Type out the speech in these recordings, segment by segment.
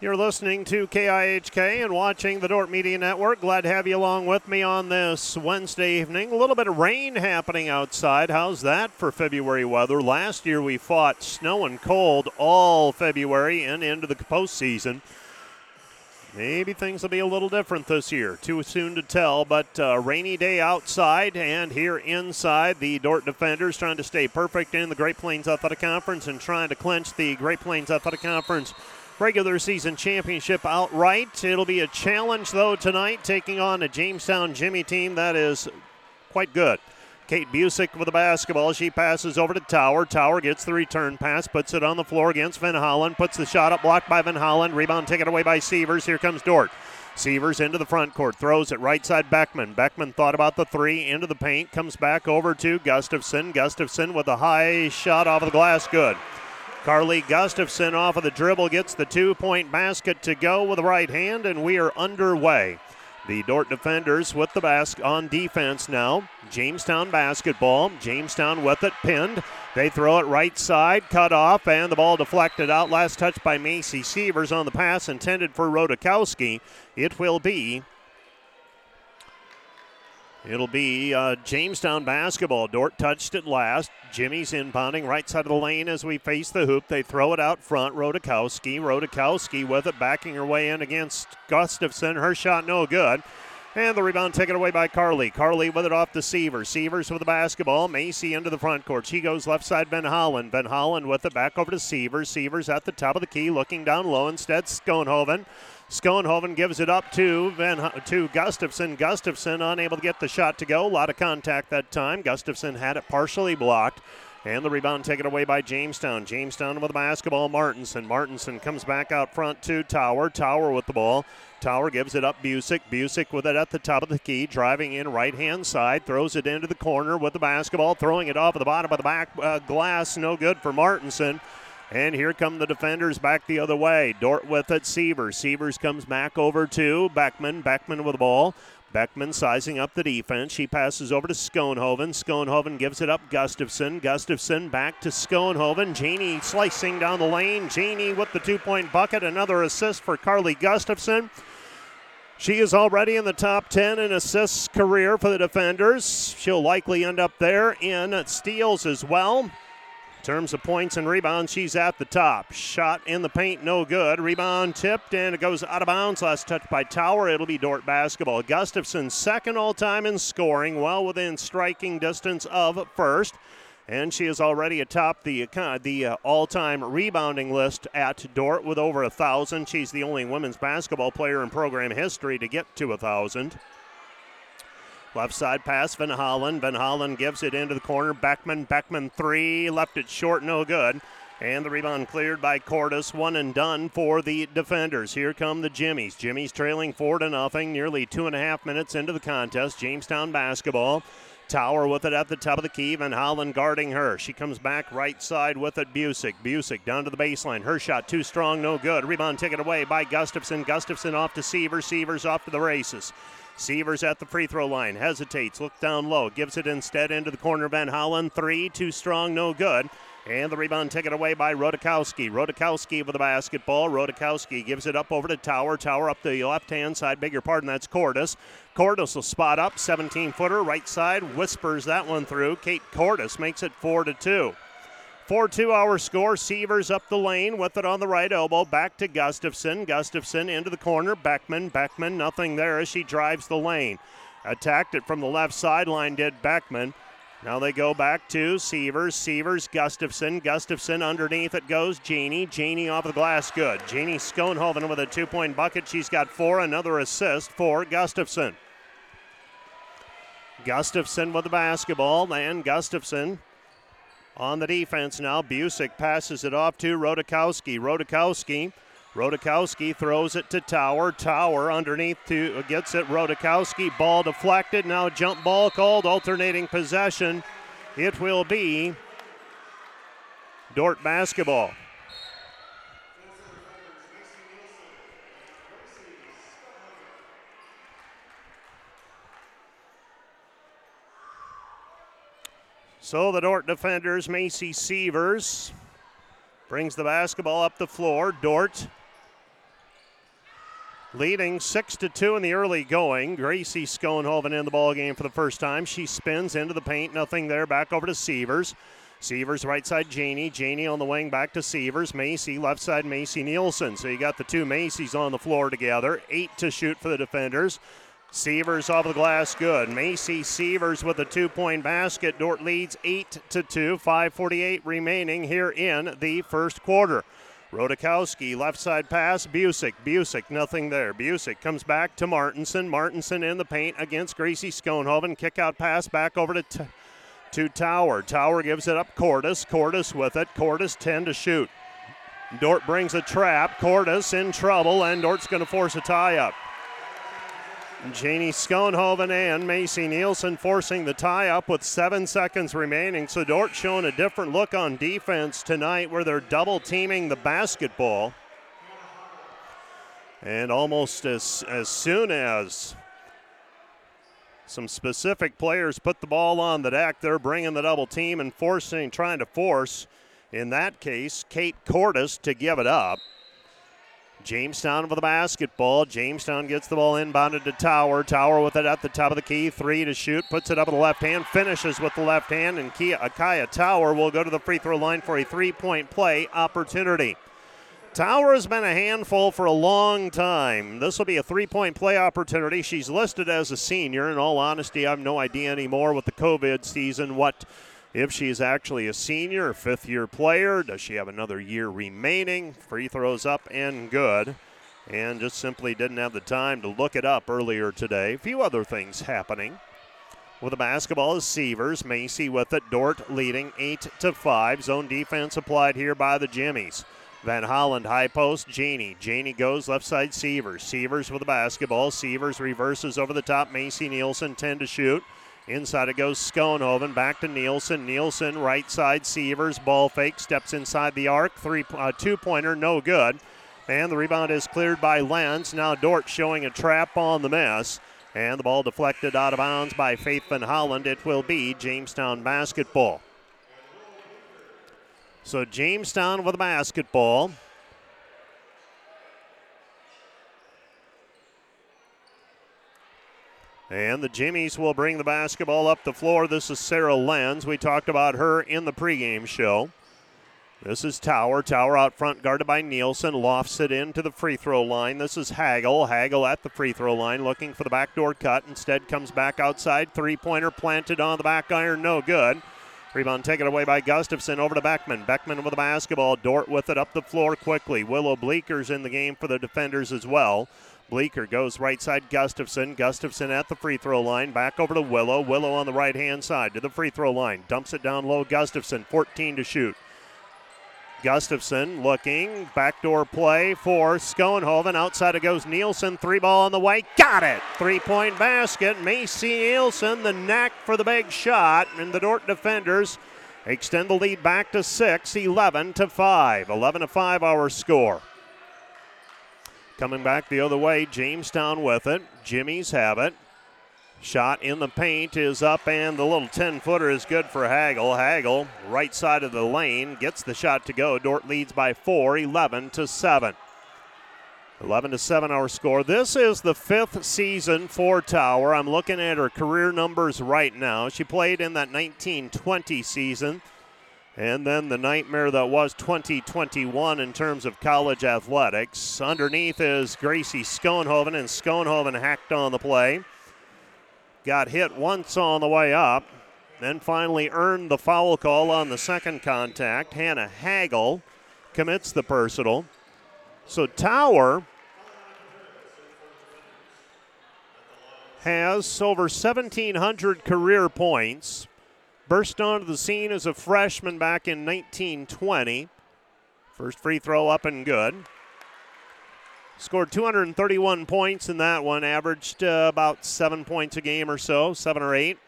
You're listening to KIHK and watching the Dordt Media Network. Glad to have you along with me on this Wednesday evening. A little bit of rain happening outside. How's that for February weather? Last year we fought snow and cold all February and into the postseason. Maybe things will be a little different this year. Too soon to tell, but uh, rainy day outside and here inside. The Dordt defenders trying to stay perfect in the Great Plains Athletic Conference and trying to clinch the Great Plains Athletic Conference regular season championship outright. It'll be a challenge, though, tonight, taking on a Jamestown Jimmy team that is quite good. Kate Busick with the basketball. She passes over to Tower. Tower gets the return pass, puts it on the floor against Van Hollen, puts the shot up, blocked by Van Hollen. Rebound taken away by Sievers. Here comes Dordt. Sievers into the front court, throws it right side Beckman. Beckman thought about the three, into the paint, comes back over to Gustafson. Gustafson with a high shot off of the glass, good. Carly Gustafson off of the dribble gets the two point basket to go with the right hand, and we are underway. The Dordt defenders with the basket on defense now. Jamestown basketball. Jamestown with it pinned. They throw it right side, cut off, and the ball deflected out. Last touch by Macy Sievers on the pass intended for Rodakowski. It will be It'll be uh, Jamestown basketball. Dordt touched it last. Jimmies inbounding right side of the lane as we face the hoop. They throw it out front. Rodakowski. Rodakowski with it, backing her way in against Gustafson. Her shot no good. And the rebound taken away by Carly. Carly with it off to Sievers. Sievers with the basketball. Macy into the front court. She goes left side, Van Holland. Van Holland with it back over to Sievers. Sievers at the top of the key, looking down low. Instead, Schoenhoven. Schoenhoven gives it up to Van to Gustafson. Gustafson unable to get the shot to go. A lot of contact that time. Gustafson had it partially blocked. And the rebound taken away by Jamestown. Jamestown with the basketball. Martinson. Martinson comes back out front to Tower. Tower with the ball. Tower gives it up. Busick. Busick with it at the top of the key. Driving in right hand side. Throws it into the corner with the basketball. Throwing it off of the bottom of the back uh, glass. No good for Martinson. And here come the defenders back the other way. Dordt with it. Sievers. Sievers comes back over to Beckman. Beckman with the ball. Beckman sizing up the defense. She passes over to Schoenhoven. Schoenhoven gives it up. Gustafson. Gustafson back to Schoenhoven. Janey slicing down the lane. Janey with the two point bucket. Another assist for Carly Gustafson. She is already in the top 10 in assists career for the defenders. She'll likely end up there in steals as well terms of points and rebounds, she's at the top. Shot in the paint, no good. Rebound tipped, and it goes out of bounds. Last touch by Tower. It'll be Dordt basketball. Gustafson, second all time in scoring, well within striking distance of first. And she is already atop the uh, the uh, all-time rebounding list at Dordt with over a thousand. She's the only women's basketball player in program history to get to a thousand. Left side pass, Van Hollen. Van Hollen gives it into the corner. Beckman, Beckman three, left it short, no good. And the rebound cleared by Cordis. One and done for the defenders. Here come the Jimmies. Jimmies trailing four to nothing, nearly two and a half minutes into the contest. Jamestown basketball. Tower with it at the top of the key. Van Hollen guarding her. She comes back right side with it. Busick. Busick down to the baseline. Her shot too strong, no good. Rebound taken away by Gustafson. Gustafson off to Seaver. Sievers off to the races. Sievers at the free throw line, hesitates, looks down low, gives it instead into the corner. Van Hollen, three, too strong, no good. And the rebound taken away by Rodakowski. Rodakowski with the basketball. Rodakowski gives it up over to Tower. Tower up the left hand side. Beg your pardon, that's Cordis. Cordis will spot up, 17 footer, right side, whispers that one through. Kate Cordis makes it 4 to 2. 4 2 hour score. Sievers up the lane with it on the right elbow. Back to Gustafson. Gustafson into the corner. Beckman. Beckman, nothing there as she drives the lane. Attacked it from the left sideline, did Beckman. Now they go back to Sievers. Sievers, Gustafson. Gustafson underneath it goes Janie. Janie off the glass, good. Janie Schoenhoven with a two point bucket. She's got four. Another assist for Gustafson. Gustafson with the basketball, and Gustafson on the defense now. Busick passes it off to Rodakowski. Rodakowski. Rodakowski throws it to Tower. Tower underneath to uh, gets it. Rodakowski ball deflected. Now jump ball called. Alternating possession. It will be Dort basketball. So the Dordt defenders, Macy Sievers, brings the basketball up the floor. Dordt leading six to two in the early going. Gracie Schoenhoven in the ball game for the first time. She spins into the paint, nothing there. Back over to Sievers. Sievers right side Janie. Janie on the wing back to Sievers. Macy left side Macy Nielsen. So you got the two Macys on the floor together. Eight to shoot for the defenders. Sievers off the glass, good. Macy Sievers with a two-point basket. Dordt leads eight to two. 5:48 remaining here in the first quarter. Rodakowski, left side pass, Busick. Busick, nothing there. Busick comes back to Martinson. Martinson in the paint against Gracie Schoenhoven. Kick out pass back over to, t- to Tower. Tower gives it up. Cordis. Cordis with it. Cordis 10 to shoot. Dordt brings a trap. Cordis in trouble, and Dordt's going to force a tie up. Janie Schoenhoven and Macy Nielsen forcing the tie up with seven seconds remaining. So Dordt showing a different look on defense tonight where they're double teaming the basketball. And almost as, as soon as some specific players put the ball on the deck, they're bringing the double team and forcing, trying to force, in that case, Kate Cordis to give it up. Jamestown with the basketball. Jamestown gets the ball inbounded to Tower. Tower with it at the top of the key. Three to shoot. Puts it up with the left hand. Finishes with the left hand. And Kia Akaya Tower will go to the free throw line for a three point play opportunity. Tower has been a handful for a long time. This will be a three point play opportunity. She's listed as a senior. In all honesty, I have no idea anymore with the COVID season what if she's actually a senior or fifth year player. Does she have another year remaining? Free throws up and good. And just simply didn't have the time to look it up earlier today. A few other things happening. With the basketball is Sievers. Macy with it. Dordt leading 8 to 5. Zone defense applied here by the Jimmies. Van Holland high post. Janey. Janey goes left side Sievers. Sievers with the basketball. Sievers reverses over the top. Macy Nielsen 10 to shoot. Inside it goes Schoenhoven. Back to Nielsen. Nielsen, right side, Sievers. Ball fake. Steps inside the arc. Three, uh, two pointer, no good. And the rebound is cleared by Lenz. Now Dordt showing a trap on the mess. And the ball deflected out of bounds by Faith Van Holland. It will be Jamestown basketball. So Jamestown with the basketball. And the Jimmies will bring the basketball up the floor. This is Sarah Lenz. We talked about her in the pregame show. This is Tower. Tower out front, guarded by Nielsen. Lofts it into the free throw line. This is Hagel. Hagel at the free throw line, looking for the backdoor cut. Instead, comes back outside. Three pointer planted on the back iron, no good. Rebound taken away by Gustafson over to Beckman. Beckman with the basketball. Dordt with it up the floor quickly. Willow Bleeker's in the game for the defenders as well. Bleeker goes right side Gustafson. Gustafson at the free throw line. Back over to Willow. Willow on the right hand side to the free throw line. Dumps it down low. Gustafson, 14 to shoot. Gustafson looking. Backdoor play for Schoenhoven. Outside it goes Nielsen. Three ball on the way. Got it. Three point basket. Macy Nielsen, the knack for the big shot. And the Dordt defenders extend the lead back to six, 11 to 5. 11 to 5 our score. Coming back the other way, Jamestown with it. Jimmies have it. Shot in the paint is up, and the little 10 footer is good for Hagel. Hagel, right side of the lane, gets the shot to go. Dordt leads by four, 11 to 7. 11 to 7 our score. This is the fifth season for Tower. I'm looking at her career numbers right now. She played in that 1920 season. And then the nightmare that was 2021 in terms of college athletics. Underneath is Gracie Schoenhoven, and Schoenhoven hacked on the play. Got hit once on the way up, then finally earned the foul call on the second contact. Hannah Hagel commits the personal. So Tower has over 1,700 career points burst onto the scene as a freshman back in 1920. First free throw up and good. Scored 231 points in that one, averaged uh, about seven points a game or so, seven or eight,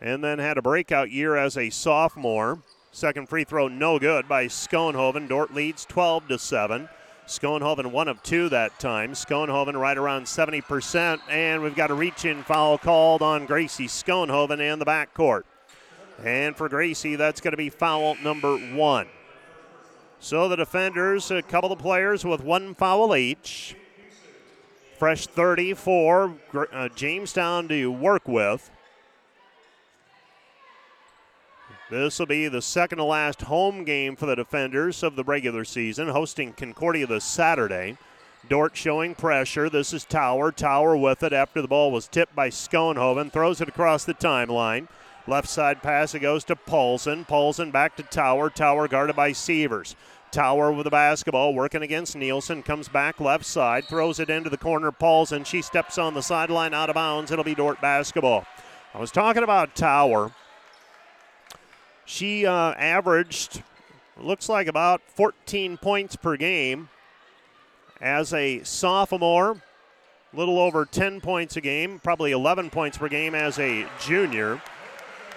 and then had a breakout year as a sophomore. Second free throw no good by Schoenhoven. Dordt leads 12 to 7. Schoenhoven one of two that time. Schoenhoven right around 70%, and we've got a reach in foul called on Gracie Schoenhoven and the backcourt. And for Gracie, that's going to be foul number one. So the defenders, a couple of players with one foul each. fresh 30 for uh, Jamestown to work with. This will be the second to last home game for the defenders of the regular season, hosting Concordia this Saturday. Dordt showing pressure. This is Tower. Tower with it after the ball was tipped by Schoenhoven. Throws it across the timeline. Left side pass, it goes to Paulson. Paulson back to Tower. Tower guarded by Sievers. Tower with the basketball, working against Nielsen. Comes back left side, throws it into the corner. Paulson. She steps on the sideline out of bounds. It'll be Dordt basketball. I was talking about Tower. She uh, averaged, looks like about 14 points per game as a sophomore, a little over 10 points a game, probably 11 points per game as a junior.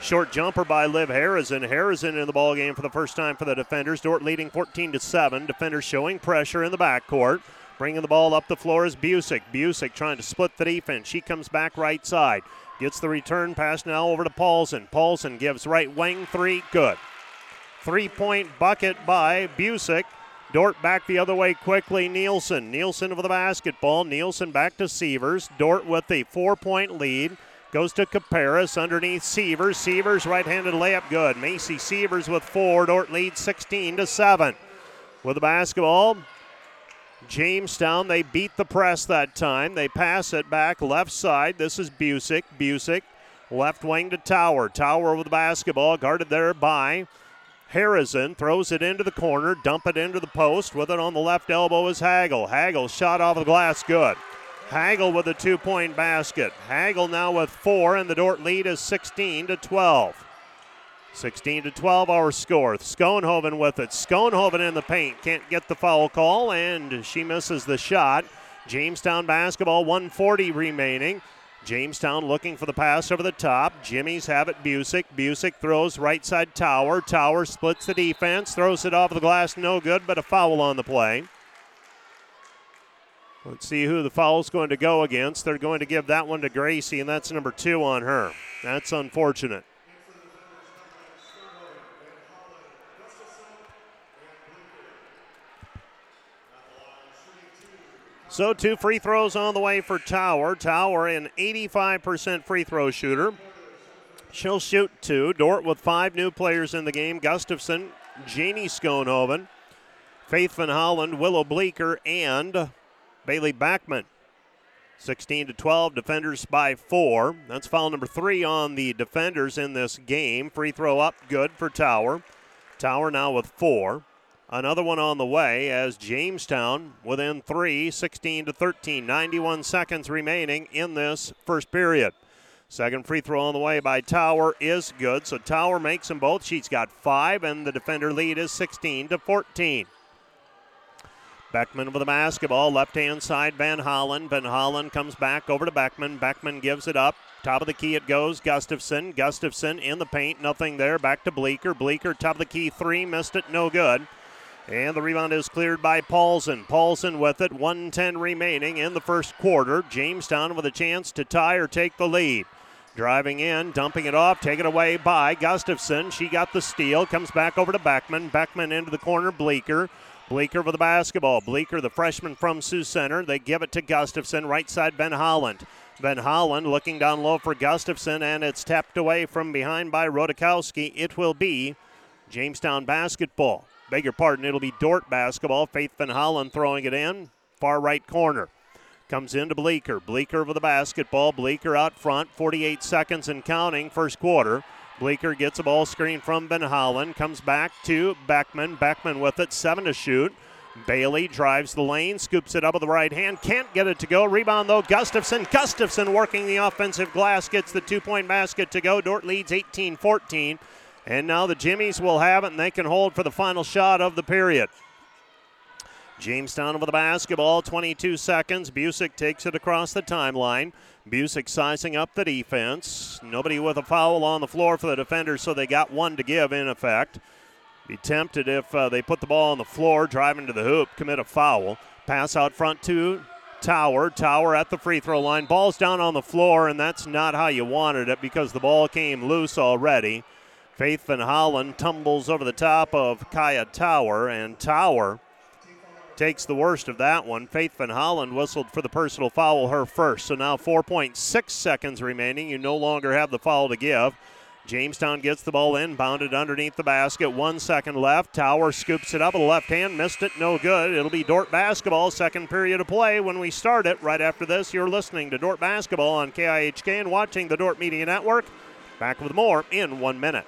Short jumper by Liv Harrison. Harrison in the ball game for the first time for the defenders. Dordt leading 14 to 7. Defenders showing pressure in the backcourt. Bringing the ball up the floor is Busick. Busick trying to split the defense. She comes back right side. Gets the return pass now over to Paulson. Paulson gives right wing three. Good. Three point bucket by Busick. Dordt back the other way quickly. Nielsen. Nielsen with the basketball. Nielsen back to Sievers. Dordt with a four point lead. Goes to Caparis underneath Sievers. Sievers right handed layup good. Macy Sievers with four. Dordt leads 16 to 7. With the basketball, Jamestown, they beat the press that time. They pass it back left side. This is Busick. Busick, left wing to Tower. Tower with the basketball, guarded there by Harrison. Throws it into the corner, dump it into the post. With it on the left elbow is Hagel. Hagel shot off the glass, good. Hagel with a two point basket. Hagel now with four, and the Dordt lead is 16 to 12. 16 to 12 our score. Schoenhoven with it. Schoenhoven in the paint. Can't get the foul call, and she misses the shot. Jamestown basketball, 140 remaining. Jamestown looking for the pass over the top. Jimmies have it. Busick. Busick throws right side Tower. Tower splits the defense, throws it off the glass, no good, but a foul on the play. Let's see who the foul's going to go against. They're going to give that one to Gracie, and that's number two on her. That's unfortunate. So, two free throws on the way for Tower. Tower, an 85% free throw shooter. She'll shoot two. Dordt with five new players in the game Gustafson, Janie Schoenhoven, Faith Van Holland, Willow Bleeker, and Bailey Beckman. 16 to 12, defenders by four. That's foul number three on the defenders in this game. Free throw up, good for Tower. Tower now with four. Another one on the way as Jamestown within three, 16 to 13. 91 seconds remaining in this first period. Second free throw on the way by Tower is good. So Tower makes them both. She's got five, and the defender lead is 16 to 14. Beckman with the basketball, left hand side, Van Hollen. Van Hollen comes back over to Beckman. Beckman gives it up. Top of the key it goes. Gustafson. Gustafson in the paint. Nothing there. Back to Bleeker. Bleeker, top of the key, three. Missed it. No good. And the rebound is cleared by Paulson. Paulson with it. 110 remaining in the first quarter. Jamestown with a chance to tie or take the lead. Driving in, dumping it off, taken away by Gustafson. She got the steal, comes back over to Beckman. Beckman into the corner, Bleeker. Bleeker with the basketball. Bleeker, the freshman from Sioux Center. They give it to Gustafson. Right side, Van Holland. Van Holland looking down low for Gustafson, and it's tapped away from behind by Rodakowski. It will be Jamestown basketball. Beg your pardon, it'll be Dordt basketball. Faith Van Holland throwing it in. Far right corner. Comes into Bleeker. Bleeker with the basketball. Bleeker out front. 48 seconds and counting, first quarter. Bleeker gets a ball screen from Van Holland. Comes back to Beckman. Beckman with it. Seven to shoot. Bailey drives the lane, scoops it up with the right hand, can't get it to go. Rebound though, Gustafson. Gustafson working the offensive glass, gets the two point basket to go. Dordt leads 18 14. And now the Jimmies will have it, and they can hold for the final shot of the period. Jamestown with the basketball, 22 seconds. Busick takes it across the timeline. Busick sizing up the defense. Nobody with a foul on the floor for the defenders, so they got one to give in effect. Be tempted if uh, they put the ball on the floor, driving to the hoop, commit a foul. Pass out front to Tower. Tower at the free throw line. Ball's down on the floor, and that's not how you wanted it because the ball came loose already. Faith Van Holland tumbles over the top of Kaya Tower, and Tower takes the worst of that one. Faith Van Holland whistled for the personal foul, her first. So now 4.6 seconds remaining. You no longer have the foul to give. Jamestown gets the ball in, bounded underneath the basket. One second left. Tower scoops it up with a left hand, missed it, no good. It'll be Dordt basketball, second period of play when we start it. Right after this, you're listening to Dordt basketball on KIHK and watching the Dordt Media Network. Back with more in one minute.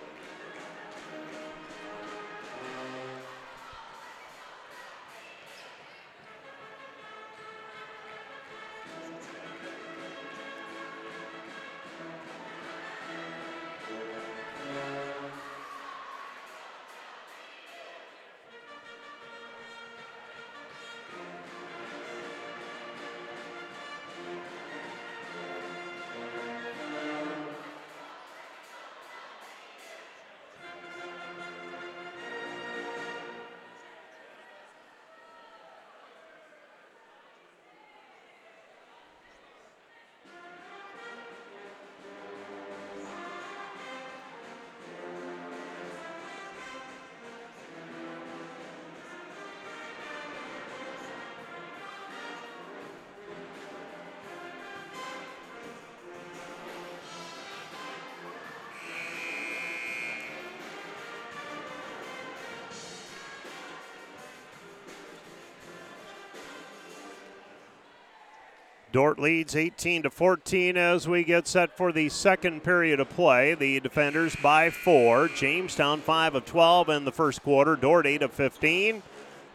Dordt leads 18 to 14 as we get set for the second period of play. The defenders by four. Jamestown 5 of 12 in the first quarter. Dordt 8 of 15.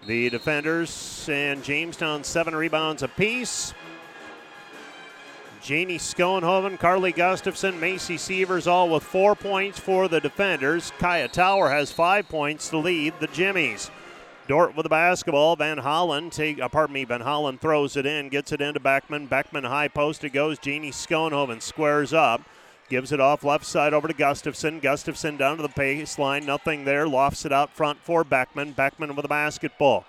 The defenders and Jamestown seven rebounds apiece. Janie Schoenhoven, Carly Gustafson, Macy Sievers all with four points for the defenders. Kaya Tower has five points to lead the Jimmies. Dordt with the basketball. Van Hollen, take, uh, pardon me, Van Hollen throws it in, gets it into Beckman. Beckman high post, it goes. Jeannie Schoenhoven squares up, gives it off left side over to Gustafson. Gustafson down to the baseline, nothing there. Lofts it out front for Beckman. Beckman with the basketball.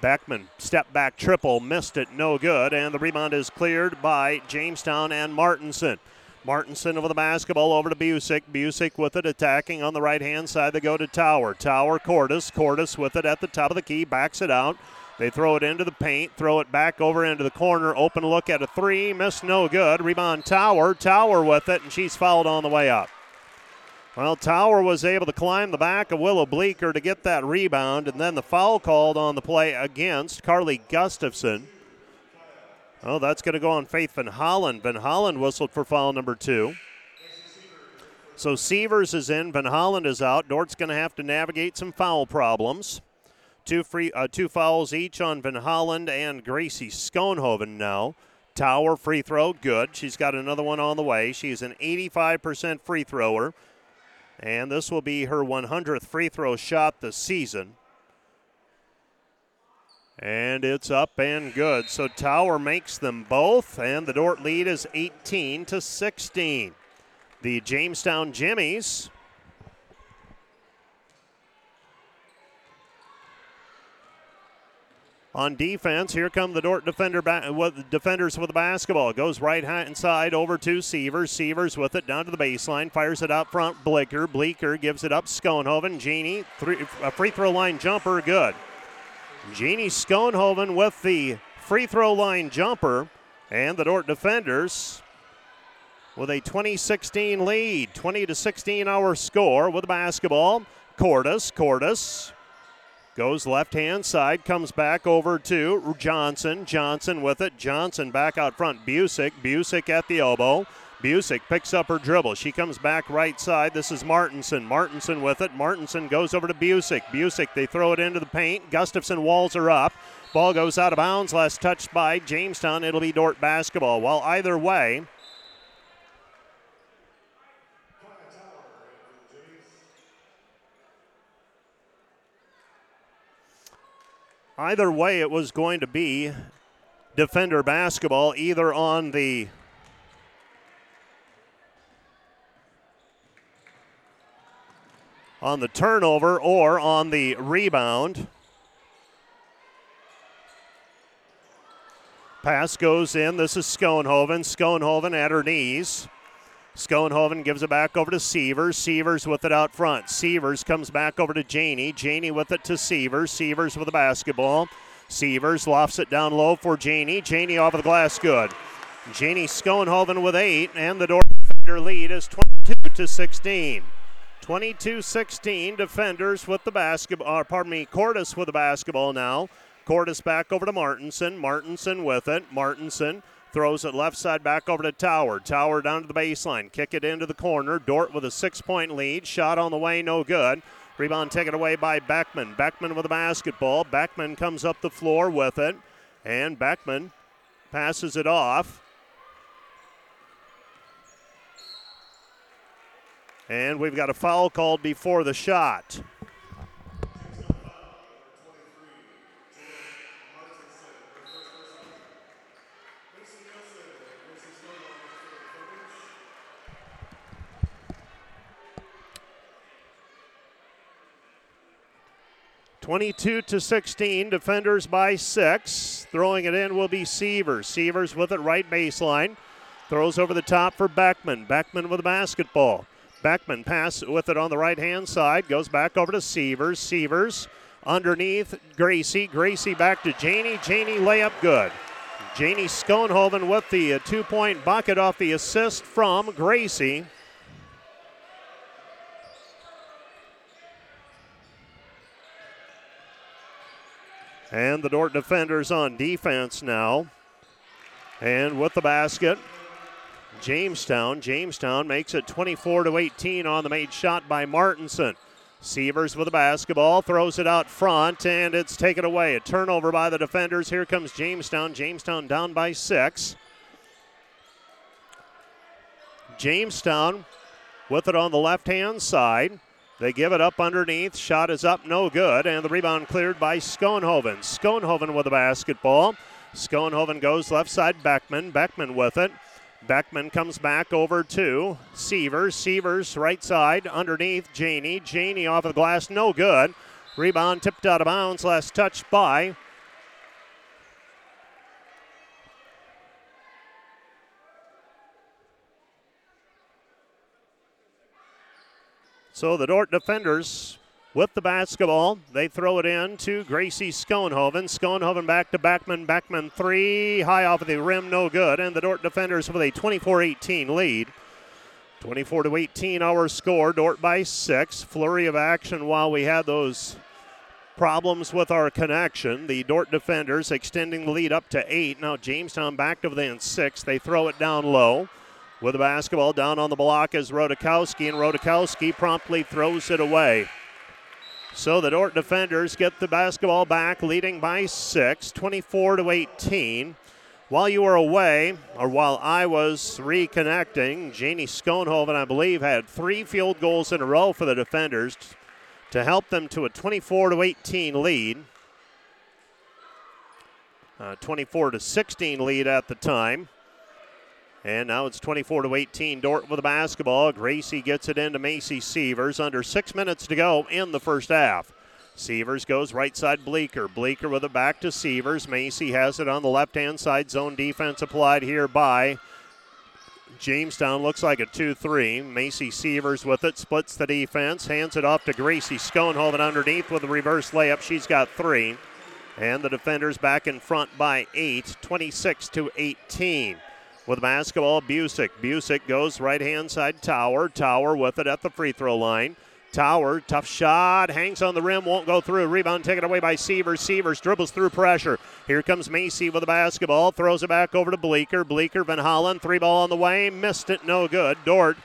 Beckman, step back triple, missed it, no good, and the rebound is cleared by Jamestown and Martinson. Martinson over the basketball over to Busick. Busick with it, attacking on the right hand side. They go to Tower. Tower, Cordis. Cordis with it at the top of the key, backs it out. They throw it into the paint, throw it back over into the corner. Open look at a three, miss no good. Rebound Tower. Tower with it, and she's fouled on the way up. Well, Tower was able to climb the back of Willow Bleeker to get that rebound, and then the foul called on the play against Carly Gustafson. Oh, that's going to go on Faith Van Holland. Van Holland whistled for foul number two. So Sievers is in, Van Holland is out. Dordt's going to have to navigate some foul problems. Two free, uh, two fouls each on Van Holland and Gracie Schoenhoven now. Tower free throw, good. She's got another one on the way. She's an 85% free thrower, and this will be her 100th free throw shot this season. And it's up and good. So Tower makes them both, and the Dordt lead is 18 to 16. The Jamestown Jimmies. On defense, here come the Dordt defender ba- with defenders with the basketball. Goes right hand side over to Sievers. Sievers with it down to the baseline. Fires it out front. Bleeker. Bleeker gives it up. Schoenhoven. Genie. Three, a free throw line jumper. Good. Jeannie Schoenhoven with the free throw line jumper, and the Dordt defenders with a 2016 lead, 20 to 16 our score with the basketball. Cordis, Cordis goes left hand side, comes back over to Johnson. Johnson with it. Johnson back out front. Busick, Busick at the elbow. Busick picks up her dribble. She comes back right side. This is Martinson. Martinson with it. Martinson goes over to Busick. Busick, they throw it into the paint. Gustafson walls her up. Ball goes out of bounds. Last touched by Jamestown. It'll be Dordt basketball. While either way, either way, it was going to be defender basketball, either on the on the turnover or on the rebound. Pass goes in. This is Schoenhoven. Schoenhoven at her knees. Schoenhoven gives it back over to Sievers. Sievers with it out front. Sievers comes back over to Janey. Janey with it to Sievers. Sievers with the basketball. Severs lofts it down low for Janie. Janie off of the glass, good. Janie Schoenhoven with eight, and the defender lead is 22 to 16. 22-16 defenders with the basketball, or uh, pardon me, Cordis with the basketball now. Cordis back over to Martinson. Martinson with it. Martinson throws it left side back over to Tower. Tower down to the baseline. Kick it into the corner. Dordt with a six point lead. Shot on the way, no good. Rebound taken away by Beckman. Beckman with the basketball. Beckman comes up the floor with it. And Beckman passes it off. And we've got a foul called before the shot. Twenty-two to sixteen, defenders by six. Throwing it in will be Sievers. Sievers with it right baseline. Throws over the top for Beckman. Beckman with the basketball. Beckman pass with it on the right hand side. Goes back over to Sievers. Sievers underneath Gracie. Gracie back to Janie. Janie layup good. Janie Schoenhoven with the uh, two point bucket off the assist from Gracie. And the Dordt defenders on defense now. And with the basket, Jamestown. Jamestown makes it 24 to 18 on the made shot by Martinson. Sievers with the basketball, throws it out front, and it's taken away. A turnover by the defenders. Here comes Jamestown. Jamestown down by six. Jamestown with it on the left hand side. They give it up underneath. Shot is up, no good, and the rebound cleared by Schoenhoven. Schoenhoven with the basketball. Schoenhoven goes left side. Beckman. Beckman with it. Beckman comes back over to Sievers. Sievers right side underneath Janie. Janie off of the glass, no good. Rebound tipped out of bounds. Last touch by So the Dordt defenders with the basketball. They throw it in to Gracie Schoenhoven. Schoenhoven back to Beckman. Beckman three, high off of the rim, no good. And the Dordt defenders with a 24 18 lead. 24 to 18, our score. Dordt by six. Flurry of action while we had those problems with our connection. The Dordt defenders extending the lead up to eight. Now Jamestown back to within six. They throw it down low. With the basketball down on the block is Rodakowski, and Rodakowski promptly throws it away. So the Dordt defenders get the basketball back, leading by six, 24 to 18. While you were away, or while I was reconnecting, Janie Schoenhoven, I believe, had three field goals in a row for the defenders to help them to a 24 to 18 lead. Uh, 24 to 16 lead at the time. And now it's 24 to 18. Dordt with the basketball. Gracie gets it into Macy Sievers. Under six minutes to go in the first half. Sievers goes right side Bleeker. Bleeker with it back to Sievers. Macy has it on the left hand side. Zone defense applied here by Jamestown. Looks like a 2 3. Macy Sievers with it. Splits the defense. Hands it off to Gracie Schoenhoven underneath with a reverse layup. She's got three. And the defenders back in front by eight. 26 to 18 with the basketball. Busick. Busick goes right hand side. Tower. Tower with it at the free throw line. Tower, tough shot, hangs on the rim, won't go through. Rebound taken away by Sievers. Sievers dribbles through pressure. Here comes Macy with the basketball, throws it back over to Bleeker. Bleeker, Van Hollen, three ball on the way, missed it, no good. Dordt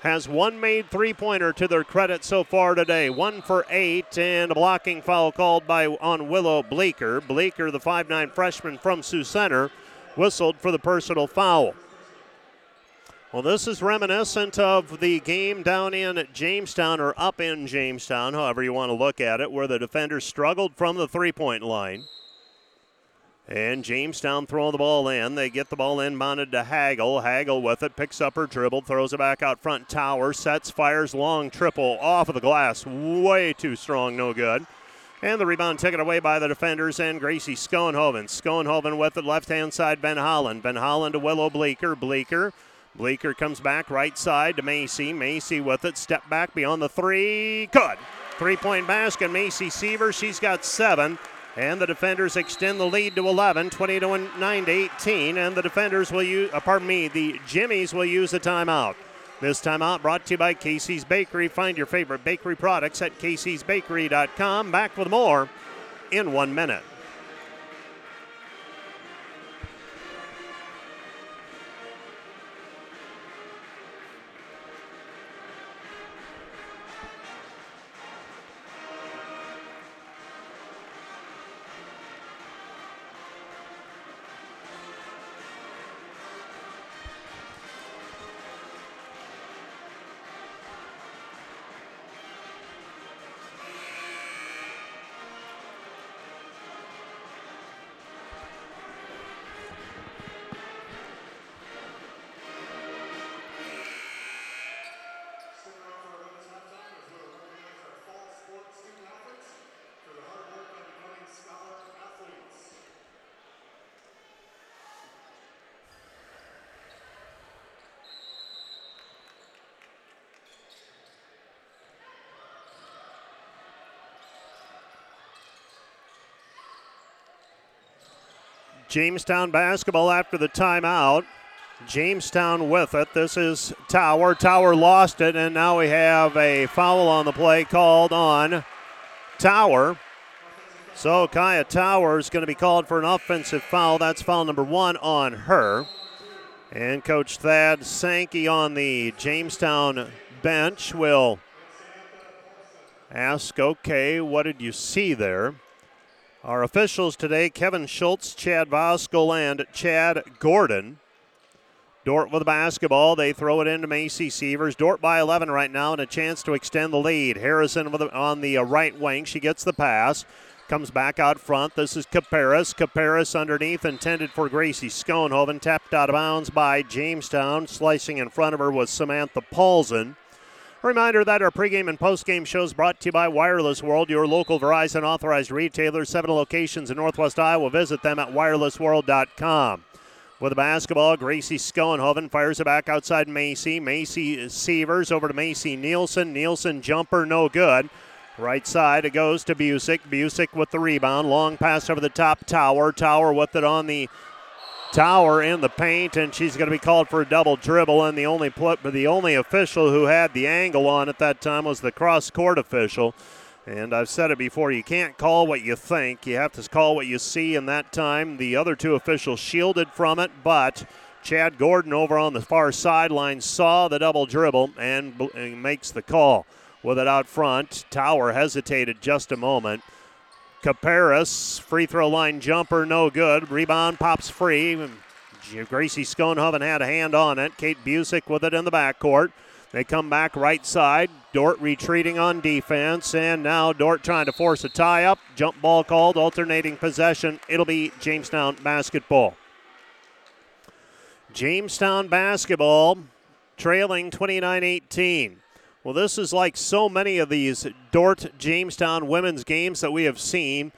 has one made three pointer to their credit so far today. One for eight, and a blocking foul called by on Willow Bleeker. Bleeker, the five-nine freshman from Sioux Center whistled for the personal foul. Well, this is reminiscent of the game down in Jamestown or up in Jamestown, however you want to look at it, where the defenders struggled from the three point line. And Jamestown throwing the ball in. They get the ball inbounded to Hagel. Hagel with it, picks up her dribble, throws it back out front. Tower sets, fires long triple off of the glass. Way too strong, no good. And the rebound taken away by the defenders and Gracie Schoenhoven. Schoenhoven with the left hand side, Van Holland. Van Holland to Willow Bleeker. Bleeker. Bleeker comes back right side to Macy. Macy with it. Step back beyond the three. Good. Three point basket. Macy Seaver. She's got seven. And the defenders extend the lead to 11, 20 to 9 to 18. And the defenders will use, uh, pardon me, the Jimmies will use a timeout. This timeout brought to you by Casey's Bakery. Find your favorite bakery products at caseysbakery.com. Back with more in one minute. Jamestown basketball after the timeout. Jamestown with it. This is Tower. Tower lost it, and now we have a foul on the play called on Tower. So Kaya Tower is going to be called for an offensive foul. That's foul number one on her. And Coach Thad Sankey on the Jamestown bench will ask, okay, what did you see there? Our officials today Kevin Schultz, Chad Voskel, and Chad Gordon. Dordt with the basketball. They throw it into Macy Sievers. Dordt by 11 right now and a chance to extend the lead. Harrison the, on the uh, right wing. She gets the pass. Comes back out front. This is Caparis. Caparis underneath, intended for Gracie Schoenhoven. Tapped out of bounds by Jamestown. Slicing in front of her was Samantha Paulson. Reminder that our pregame and postgame shows brought to you by Wireless World, your local Verizon authorized retailer. Seven locations in Northwest Iowa. Visit them at wirelessworld.com. With the basketball, Gracie Schoenhoven fires it back outside Macy. Macy Sievers over to Macy Nielsen. Nielsen jumper, no good. Right side, it goes to Busick. Busick with the rebound. Long pass over the top. Tower. Tower with it on the Tower in the paint, and she's going to be called for a double dribble. And the only the only official who had the angle on at that time was the cross court official. And I've said it before, you can't call what you think. You have to call what you see. And that time, the other two officials shielded from it, but Chad Gordon over on the far sideline saw the double dribble and, and makes the call. With it out front, Tower hesitated just a moment. Caparis, free throw line jumper, no good. Rebound pops free. Gracie Schoenhoven had a hand on it. Kate Busick with it in the backcourt. They come back right side. Dordt retreating on defense, and now Dordt trying to force a tie up. Jump ball called, alternating possession. It'll be Jamestown basketball. Jamestown basketball trailing 29 18. Well, this is like so many of these Dordt Jamestown women's games that we have seen,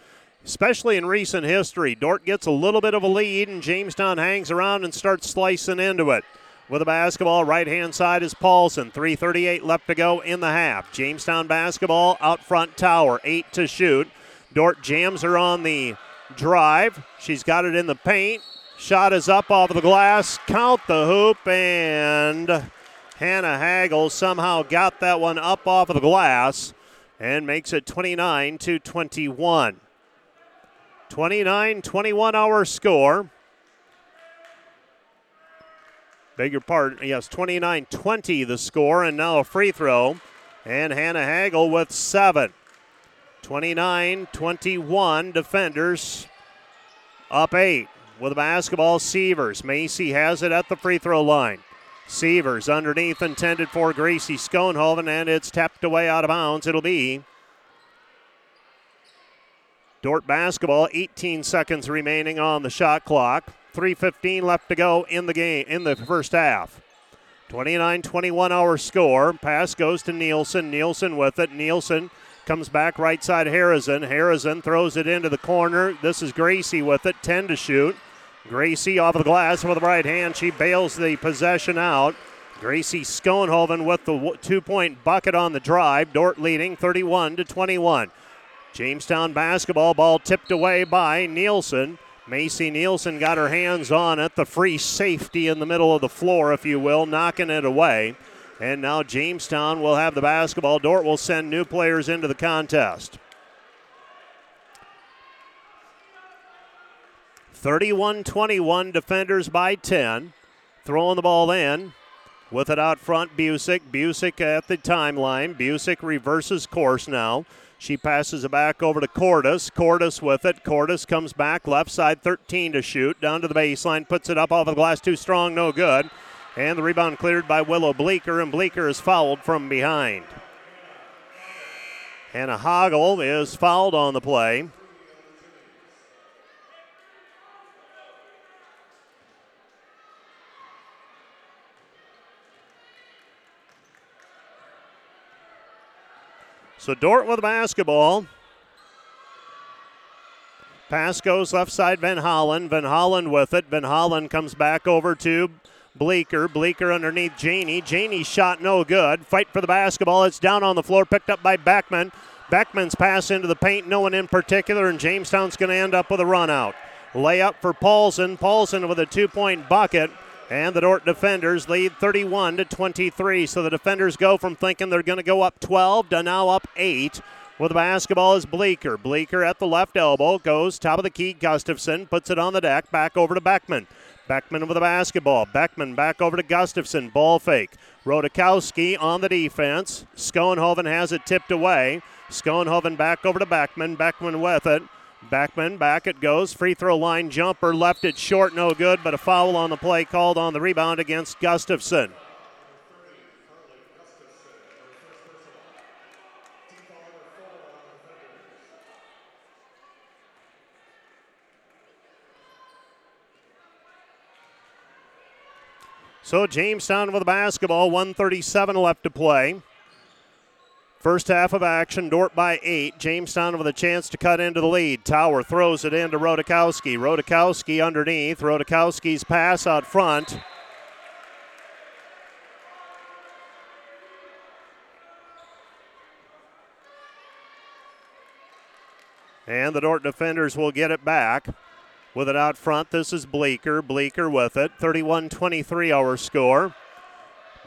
especially in recent history. Dordt gets a little bit of a lead, and Jamestown hangs around and starts slicing into it. With a basketball, right hand side is Paulson. 3.38 left to go in the half. Jamestown basketball out front tower, eight to shoot. Dordt jams her on the drive. She's got it in the paint. Shot is up off the glass. Count the hoop and Hannah Hagel somehow got that one up off of the glass and makes it 29 to 21. 29 21 our score. Beg your pardon. Yes, 29 20 the score, and now a free throw. And Hannah Hagel with seven. 29 21 defenders up eight with a basketball. Sievers. Macy has it at the free throw line. Sievers underneath, intended for Gracie Schoenhoven, and it's tapped away out of bounds. It'll be Dordt basketball. 18 seconds remaining on the shot clock. 3:15 left to go in the game in the first half. 29-21 our score. Pass goes to Nielsen. Nielsen with it. Nielsen comes back right side Harrison. Harrison throws it into the corner. This is Gracie with it. 10 to shoot. Gracie off of the glass with the right hand. She bails the possession out. Gracie Schoenhoven with the two point bucket on the drive. Dordt leading 31 to 21. Jamestown basketball ball tipped away by Nielsen. Macy Nielsen got her hands on it, the free safety in the middle of the floor, if you will, knocking it away. And now Jamestown will have the basketball. Dordt will send new players into the contest. 31 21, defenders by 10. Throwing the ball in. With it out front, Busick. Busick at the timeline. Busick reverses course now. She passes it back over to Cordis. Cordis with it. Cordis comes back left side, 13 to shoot. Down to the baseline, puts it up off of the glass, too strong, no good. And the rebound cleared by Willow Bleeker, and Bleeker is fouled from behind. Hannah Hoggle is fouled on the play. So Dordt with the basketball. Pass goes left side, Van Holland. Van Holland with it. Van Holland comes back over to Bleeker. Bleeker underneath Janey. Janey shot no good. Fight for the basketball. It's down on the floor, picked up by Beckman. Beckman's pass into the paint, no one in particular, and Jamestown's going to end up with a run out. Layup for Paulson. Paulson with a two point bucket. And the Dordt defenders lead 31 to 23. So the defenders go from thinking they're going to go up 12 to now up 8. With the basketball is Bleeker. Bleeker at the left elbow goes top of the key. Gustafson puts it on the deck. Back over to Beckman. Beckman with the basketball. Beckman back over to Gustafson. Ball fake. Rodakowski on the defense. Schoenhoven has it tipped away. Schoenhoven back over to Beckman. Beckman with it. Beckman back it goes. Free throw line jumper left it short, no good, but a foul on the play called on the rebound against Gustafson. So Jamestown with the basketball, 137 left to play. First half of action, Dordt by eight. Jamestown with a chance to cut into the lead. Tower throws it into Rodakowski. Rodakowski underneath. Rodakowski's pass out front. And the Dordt defenders will get it back. With it out front, this is Bleeker. Bleeker with it. 31 23 our score.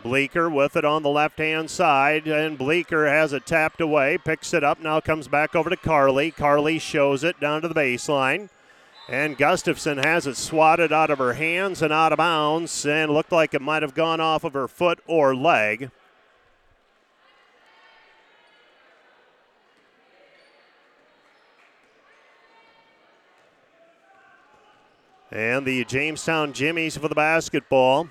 Bleeker with it on the left hand side, and Bleeker has it tapped away, picks it up, now comes back over to Carly. Carly shows it down to the baseline. And Gustafson has it swatted out of her hands and out of bounds, and looked like it might have gone off of her foot or leg. And the Jamestown Jimmies for the basketball.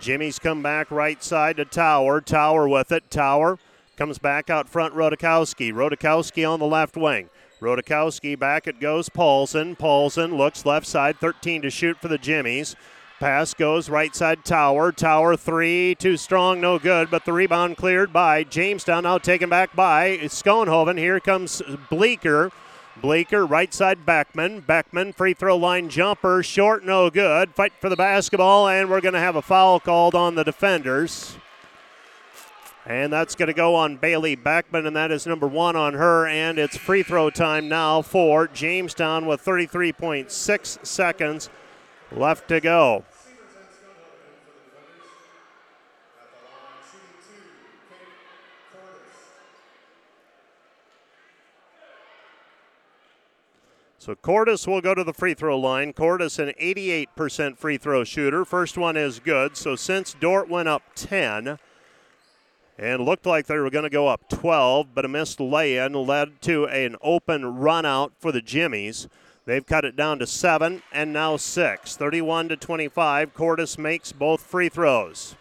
Jimmies come back right side to Tower. Tower with it. Tower comes back out front. Rodakowski. Rodakowski on the left wing. Rodakowski back it goes Paulson. Paulson looks left side, 13 to shoot for the Jimmies. Pass goes right side Tower. Tower three, too strong, no good, but the rebound cleared by Jamestown. Now taken back by Schoenhoven. Here comes Bleeker. Bleeker, right side Beckman. Beckman, free throw line jumper, short, no good. Fight for the basketball, and we're going to have a foul called on the defenders. And that's going to go on Bailey Beckman, and that is number one on her. And it's free throw time now for Jamestown with 33.6 seconds left to go. So Cordis will go to the free throw line. Cordis, an 88% free throw shooter. First one is good. So since Dordt went up 10 and looked like they were going to go up 12, but a missed lay in led to an open run out for the Jimmies. They've cut it down to seven and now six. 31 to 25. Cordis makes both free throws.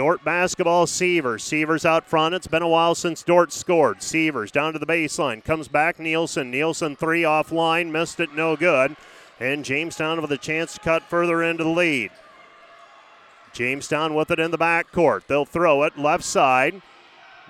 Dordt basketball, Sievers. Sievers out front. It's been a while since Dordt scored. Sievers down to the baseline. Comes back, Nielsen. Nielsen three offline. Missed it, no good. And Jamestown with a chance to cut further into the lead. Jamestown with it in the backcourt. They'll throw it left side.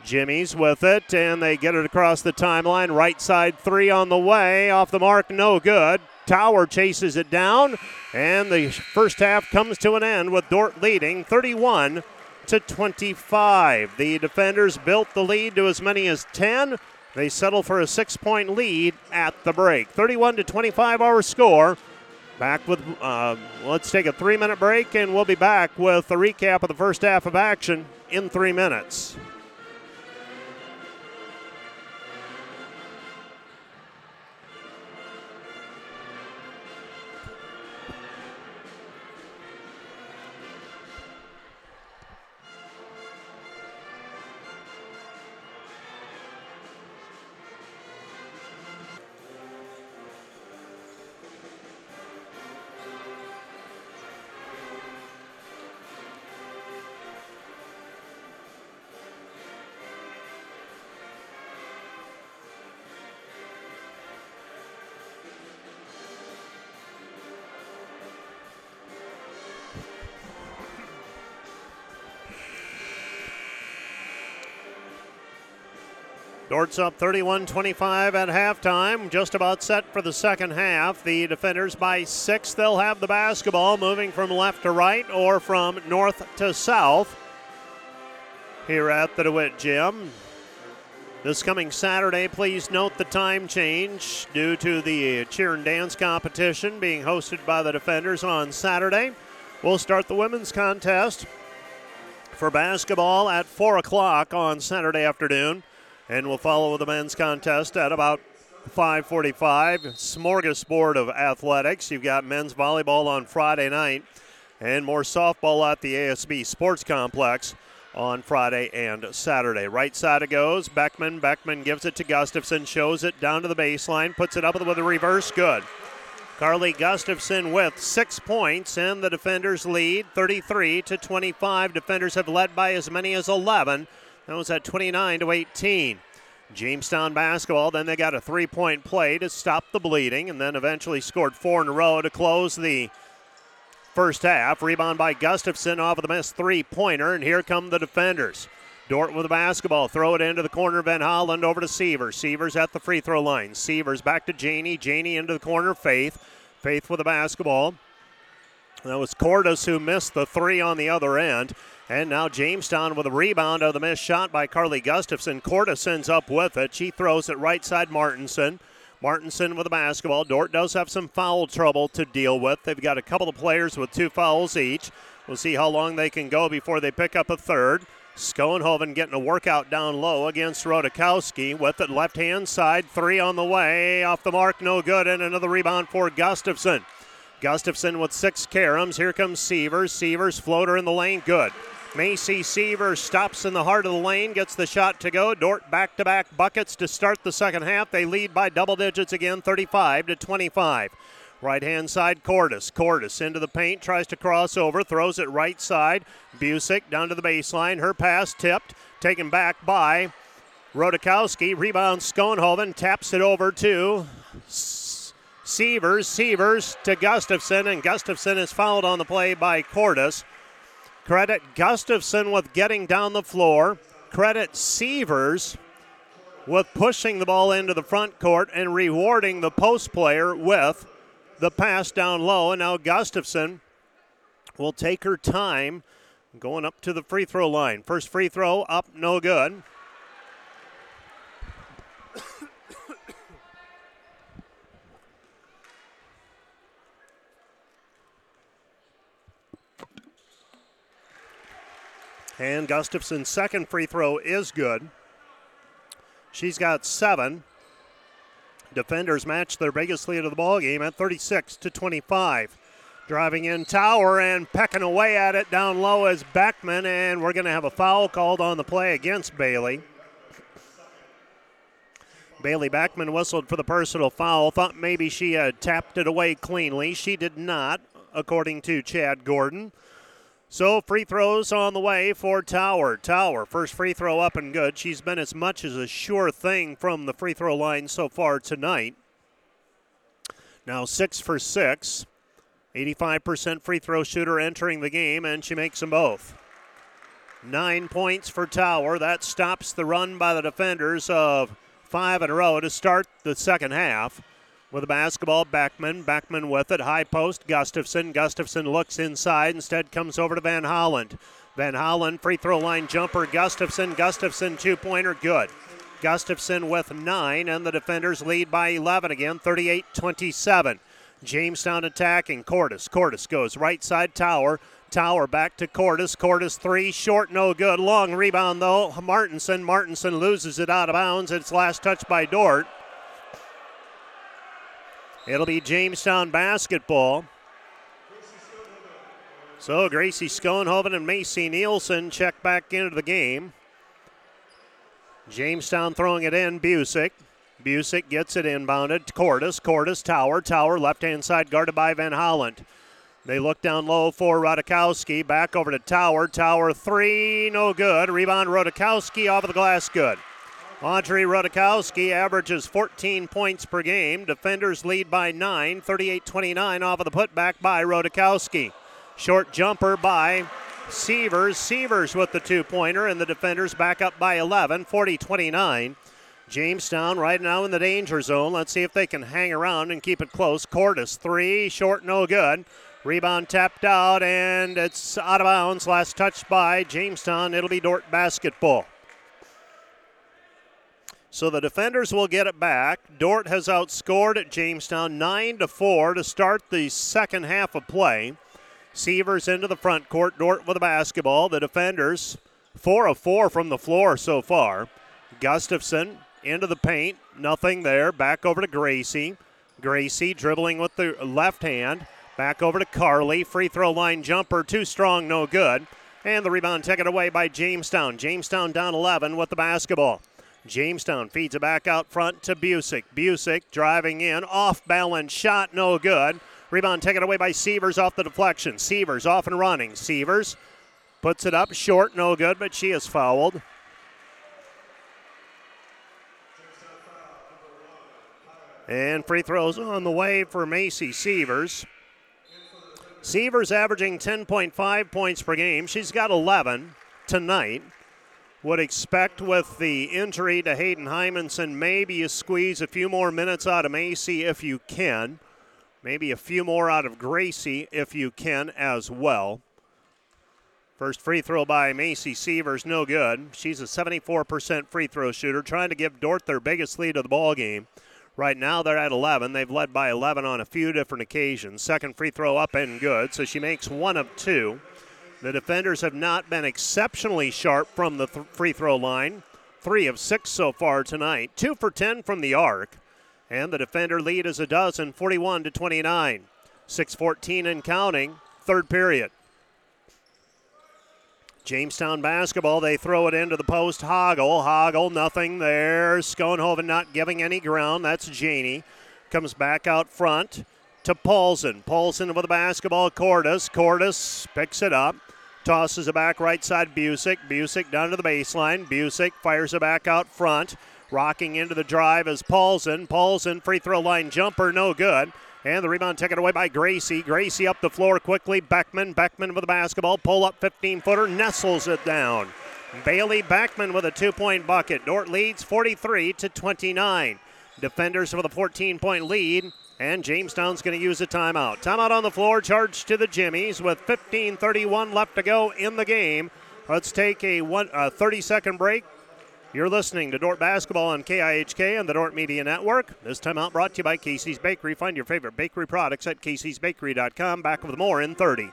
Jimmies with it, and they get it across the timeline. Right side three on the way. Off the mark, no good. Tower chases it down, and the first half comes to an end with Dordt leading 31- to 25. The defenders built the lead to as many as 10. They settle for a six point lead at the break. 31 to 25 our score. Back with, uh, let's take a three minute break and we'll be back with a recap of the first half of action in three minutes. Dordt's up 31 25 at halftime, just about set for the second half. The defenders by six, they'll have the basketball moving from left to right or from north to south here at the DeWitt Gym. This coming Saturday, please note the time change due to the cheer and dance competition being hosted by the defenders on Saturday. We'll start the women's contest for basketball at 4 o'clock on Saturday afternoon and we'll follow the men's contest at about 5:45. Smorgasbord of athletics. You've got men's volleyball on Friday night, and more softball at the ASB Sports Complex on Friday and Saturday. Right side it goes. Beckman. Beckman gives it to Gustafson. Shows it down to the baseline. Puts it up with a reverse. Good. Carly Gustafson with six points, and the defenders lead 33 to 25. Defenders have led by as many as 11 that was at 29 to 18. Jamestown basketball. Then they got a three point play to stop the bleeding and then eventually scored four in a row to close the first half. Rebound by Gustafson off of the missed three pointer, and here come the defenders. Dordt with the basketball. Throw it into the corner. Van Holland over to Sievers. Sievers at the free throw line. Sievers back to Janey. Janey into the corner. Faith. Faith with the basketball. That was Cordes who missed the three on the other end. And now Jamestown with a rebound of the missed shot by Carly Gustafson. Cordes ends up with it. She throws it right side Martinson. Martinson with the basketball. Dordt does have some foul trouble to deal with. They've got a couple of players with two fouls each. We'll see how long they can go before they pick up a third. Schoenhoven getting a workout down low against Rodakowski with it left hand side. Three on the way. Off the mark, no good. And another rebound for Gustafson. Gustafson with six caroms. Here comes Sievers. Sievers floater in the lane. Good. Macy Sievers stops in the heart of the lane, gets the shot to go. Dordt back to back buckets to start the second half. They lead by double digits again, 35 to 25. Right hand side, Cordes. Cordes into the paint, tries to cross over, throws it right side. Busick down to the baseline. Her pass tipped, taken back by Rodakowski. Rebound Schoenhoven, taps it over to Sievers. Sievers to Gustafson, and Gustafson is fouled on the play by Cordes. Credit Gustafson with getting down the floor. Credit Sievers with pushing the ball into the front court and rewarding the post player with the pass down low. And now Gustafson will take her time going up to the free throw line. First free throw up, no good. And Gustafson's second free throw is good. She's got seven. Defenders match their biggest lead of the ball game at 36 to 25. Driving in Tower and pecking away at it down low is Beckman, and we're going to have a foul called on the play against Bailey. Bailey Beckman whistled for the personal foul. Thought maybe she had tapped it away cleanly. She did not, according to Chad Gordon. So free throws on the way for Tower. Tower, first free throw up and good. She's been as much as a sure thing from the free throw line so far tonight. Now six for six. 85% free throw shooter entering the game, and she makes them both. Nine points for Tower. That stops the run by the defenders of five in a row to start the second half with the basketball. Beckman. Beckman with it. High post. Gustafson. Gustafson looks inside. Instead comes over to Van Holland. Van Holland, free throw line jumper, Gustafson. Gustafson, two pointer, good. Gustafson with nine, and the defenders lead by 11 again, 38 27. Jamestown attacking. Cordis. Cordis goes right side tower. Tower back to Cordis. Cordis three, short, no good. Long rebound though. Martinson. Martinson loses it out of bounds. It's last touch by Dordt. It'll be Jamestown basketball. So Gracie Schoenhoven and Macy Nielsen check back into the game. Jamestown throwing it in. Busick. Busick gets it inbounded. Cordis. Cordis. Tower. Tower left hand side guarded by Van Holland. They look down low for Rodakowski. Back over to Tower. Tower three. No good. Rebound Rodakowski off of the glass. Good. Audrey Rodakowski averages 14 points per game. Defenders lead by 9, 38 29 off of the putback by Rodakowski. Short jumper by Sievers. Sievers with the two pointer, and the defenders back up by 11, 40 29. Jamestown right now in the danger zone. Let's see if they can hang around and keep it close. Cordis, three, short, no good. Rebound tapped out, and it's out of bounds. Last touch by Jamestown. It'll be Dordt basketball. So the defenders will get it back. Dordt has outscored at Jamestown 9 to 4 to start the second half of play. Sievers into the front court. Dordt with the basketball. The defenders 4 of 4 from the floor so far. Gustafson into the paint. Nothing there. Back over to Gracie. Gracie dribbling with the left hand. Back over to Carly. Free throw line jumper. Too strong, no good. And the rebound taken away by Jamestown. Jamestown down 11 with the basketball. Jamestown feeds it back out front to Busick. Busick driving in, off balance shot, no good. Rebound taken away by Sievers off the deflection. Sievers off and running. Sievers puts it up short, no good, but she is fouled. And free throws on the way for Macy Sievers. Sievers averaging 10.5 points per game. She's got 11 tonight. Would expect with the injury to Hayden Hymanson, maybe you squeeze a few more minutes out of Macy if you can. Maybe a few more out of Gracie if you can as well. First free throw by Macy Sievers, no good. She's a 74% free throw shooter, trying to give Dordt their biggest lead of the ball game. Right now they're at 11. They've led by 11 on a few different occasions. Second free throw up and good, so she makes one of two. The defenders have not been exceptionally sharp from the th- free throw line. Three of six so far tonight. Two for 10 from the arc. And the defender lead is a dozen, 41 to 29. 6:14 and counting. Third period. Jamestown basketball. They throw it into the post. Hoggle. Hoggle. Nothing there. Schoenhoven not giving any ground. That's Janey. Comes back out front to Paulson. Paulson with the basketball. Cordis. Cordis picks it up. Tosses it back right side. Busick. Busick down to the baseline. Busick fires it back out front. Rocking into the drive is Paulson. Paulson free throw line jumper. No good. And the rebound taken away by Gracie. Gracie up the floor quickly. Beckman. Beckman with the basketball. Pull up 15 footer. Nestles it down. Bailey Beckman with a two point bucket. Dordt leads 43 to 29. Defenders with a 14 point lead. And Jamestown's going to use a timeout. Timeout on the floor, charged to the Jimmies with 15:31 left to go in the game. Let's take a one 30 second break. You're listening to Dordt Basketball on KIHK and the Dordt Media Network. This timeout brought to you by Casey's Bakery. Find your favorite bakery products at caseysbakery.com. Back with more in 30.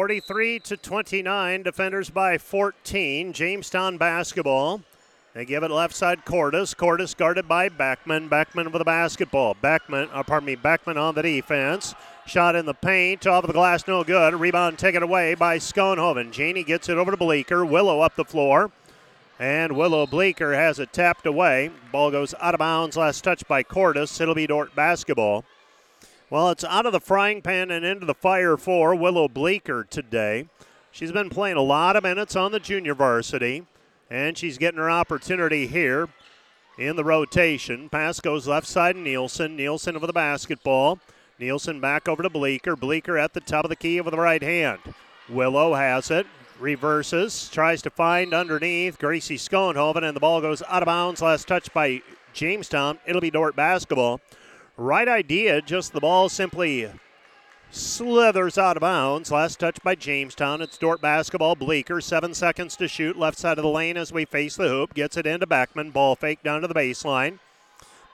43 to 29, defenders by 14. Jamestown basketball. They give it left side Cordis. Cordis guarded by Beckman. Beckman with the basketball. Beckman, uh, pardon me, Beckman on the defense. Shot in the paint, off of the glass, no good. Rebound taken away by Schoenhoven. Janie gets it over to Bleeker. Willow up the floor. And Willow Bleeker has it tapped away. Ball goes out of bounds. Last touch by Cordis. It'll be Dordt basketball. Well, it's out of the frying pan and into the fire for Willow Bleeker today. She's been playing a lot of minutes on the junior varsity, and she's getting her opportunity here in the rotation. Pass goes left side to Nielsen. Nielsen over the basketball. Nielsen back over to Bleeker. Bleeker at the top of the key with the right hand. Willow has it. Reverses. Tries to find underneath Gracie Schoenhoven, and the ball goes out of bounds. Last touch by Jamestown. It'll be Dordt basketball. Right idea, just the ball simply slithers out of bounds. Last touch by Jamestown. It's Dordt basketball. Bleeker, seven seconds to shoot. Left side of the lane as we face the hoop. Gets it into Beckman. Ball fake down to the baseline.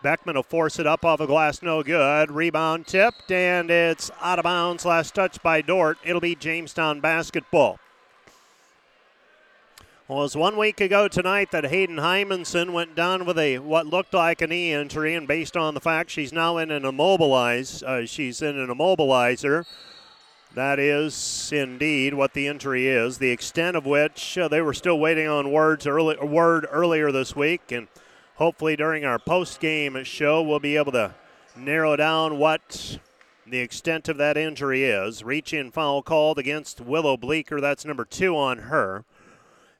Beckman will force it up off the glass. No good. Rebound tipped, and it's out of bounds. Last touch by Dordt. It'll be Jamestown basketball. Well, it was one week ago tonight that Hayden Hymanson went down with a what looked like a knee injury, and based on the fact she's now in an immobilize, uh, she's in an immobilizer. That is indeed what the injury is. The extent of which uh, they were still waiting on words early, word earlier this week, and hopefully during our post-game show we'll be able to narrow down what the extent of that injury is. Reach in foul called against Willow Bleeker. That's number two on her.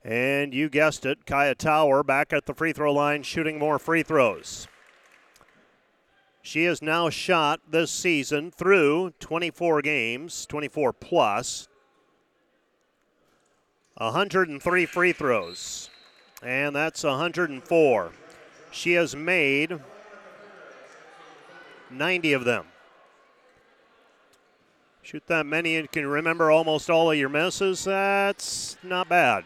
And you guessed it, Kaya Tower back at the free throw line shooting more free throws. She has now shot this season through 24 games, 24 plus, 103 free throws, and that's 104. She has made 90 of them. Shoot that many and can remember almost all of your misses. That's not bad.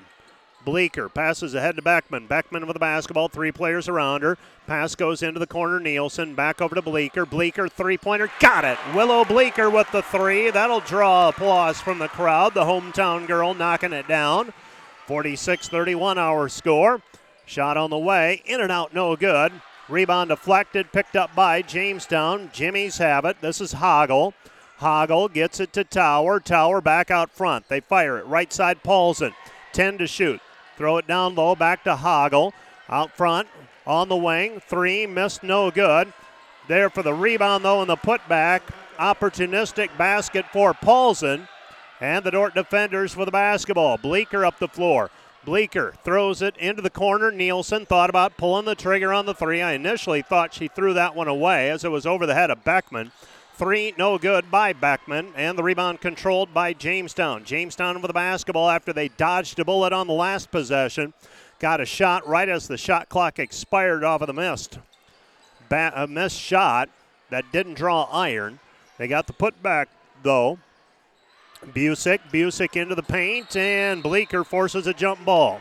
Bleeker passes ahead to Beckman. Beckman with the basketball, three players around her. Pass goes into the corner. Nielsen back over to Bleeker. Bleeker three pointer, got it. Willow Bleeker with the three. That'll draw applause from the crowd. The hometown girl knocking it down. 46 31 our score. Shot on the way, in and out, no good. Rebound deflected, picked up by Jamestown. Jimmies have it. This is Hoggle. Hoggle gets it to Tower. Tower back out front. They fire it. Right side, Paulson. 10 to shoot. Throw it down low, back to Hoggle. Out front, on the wing. Three, missed, no good. There for the rebound, though, and the putback. Opportunistic basket for Paulson. And the Dordt defenders for the basketball. Bleeker up the floor. Bleeker throws it into the corner. Nielsen thought about pulling the trigger on the three. I initially thought she threw that one away as it was over the head of Beckman. Three, no good by Beckman, and the rebound controlled by Jamestown. Jamestown with the basketball after they dodged a bullet on the last possession. Got a shot right as the shot clock expired off of the missed. Ba- a missed shot that didn't draw iron. They got the putback, though. Busick, Busick into the paint, and Bleeker forces a jump ball.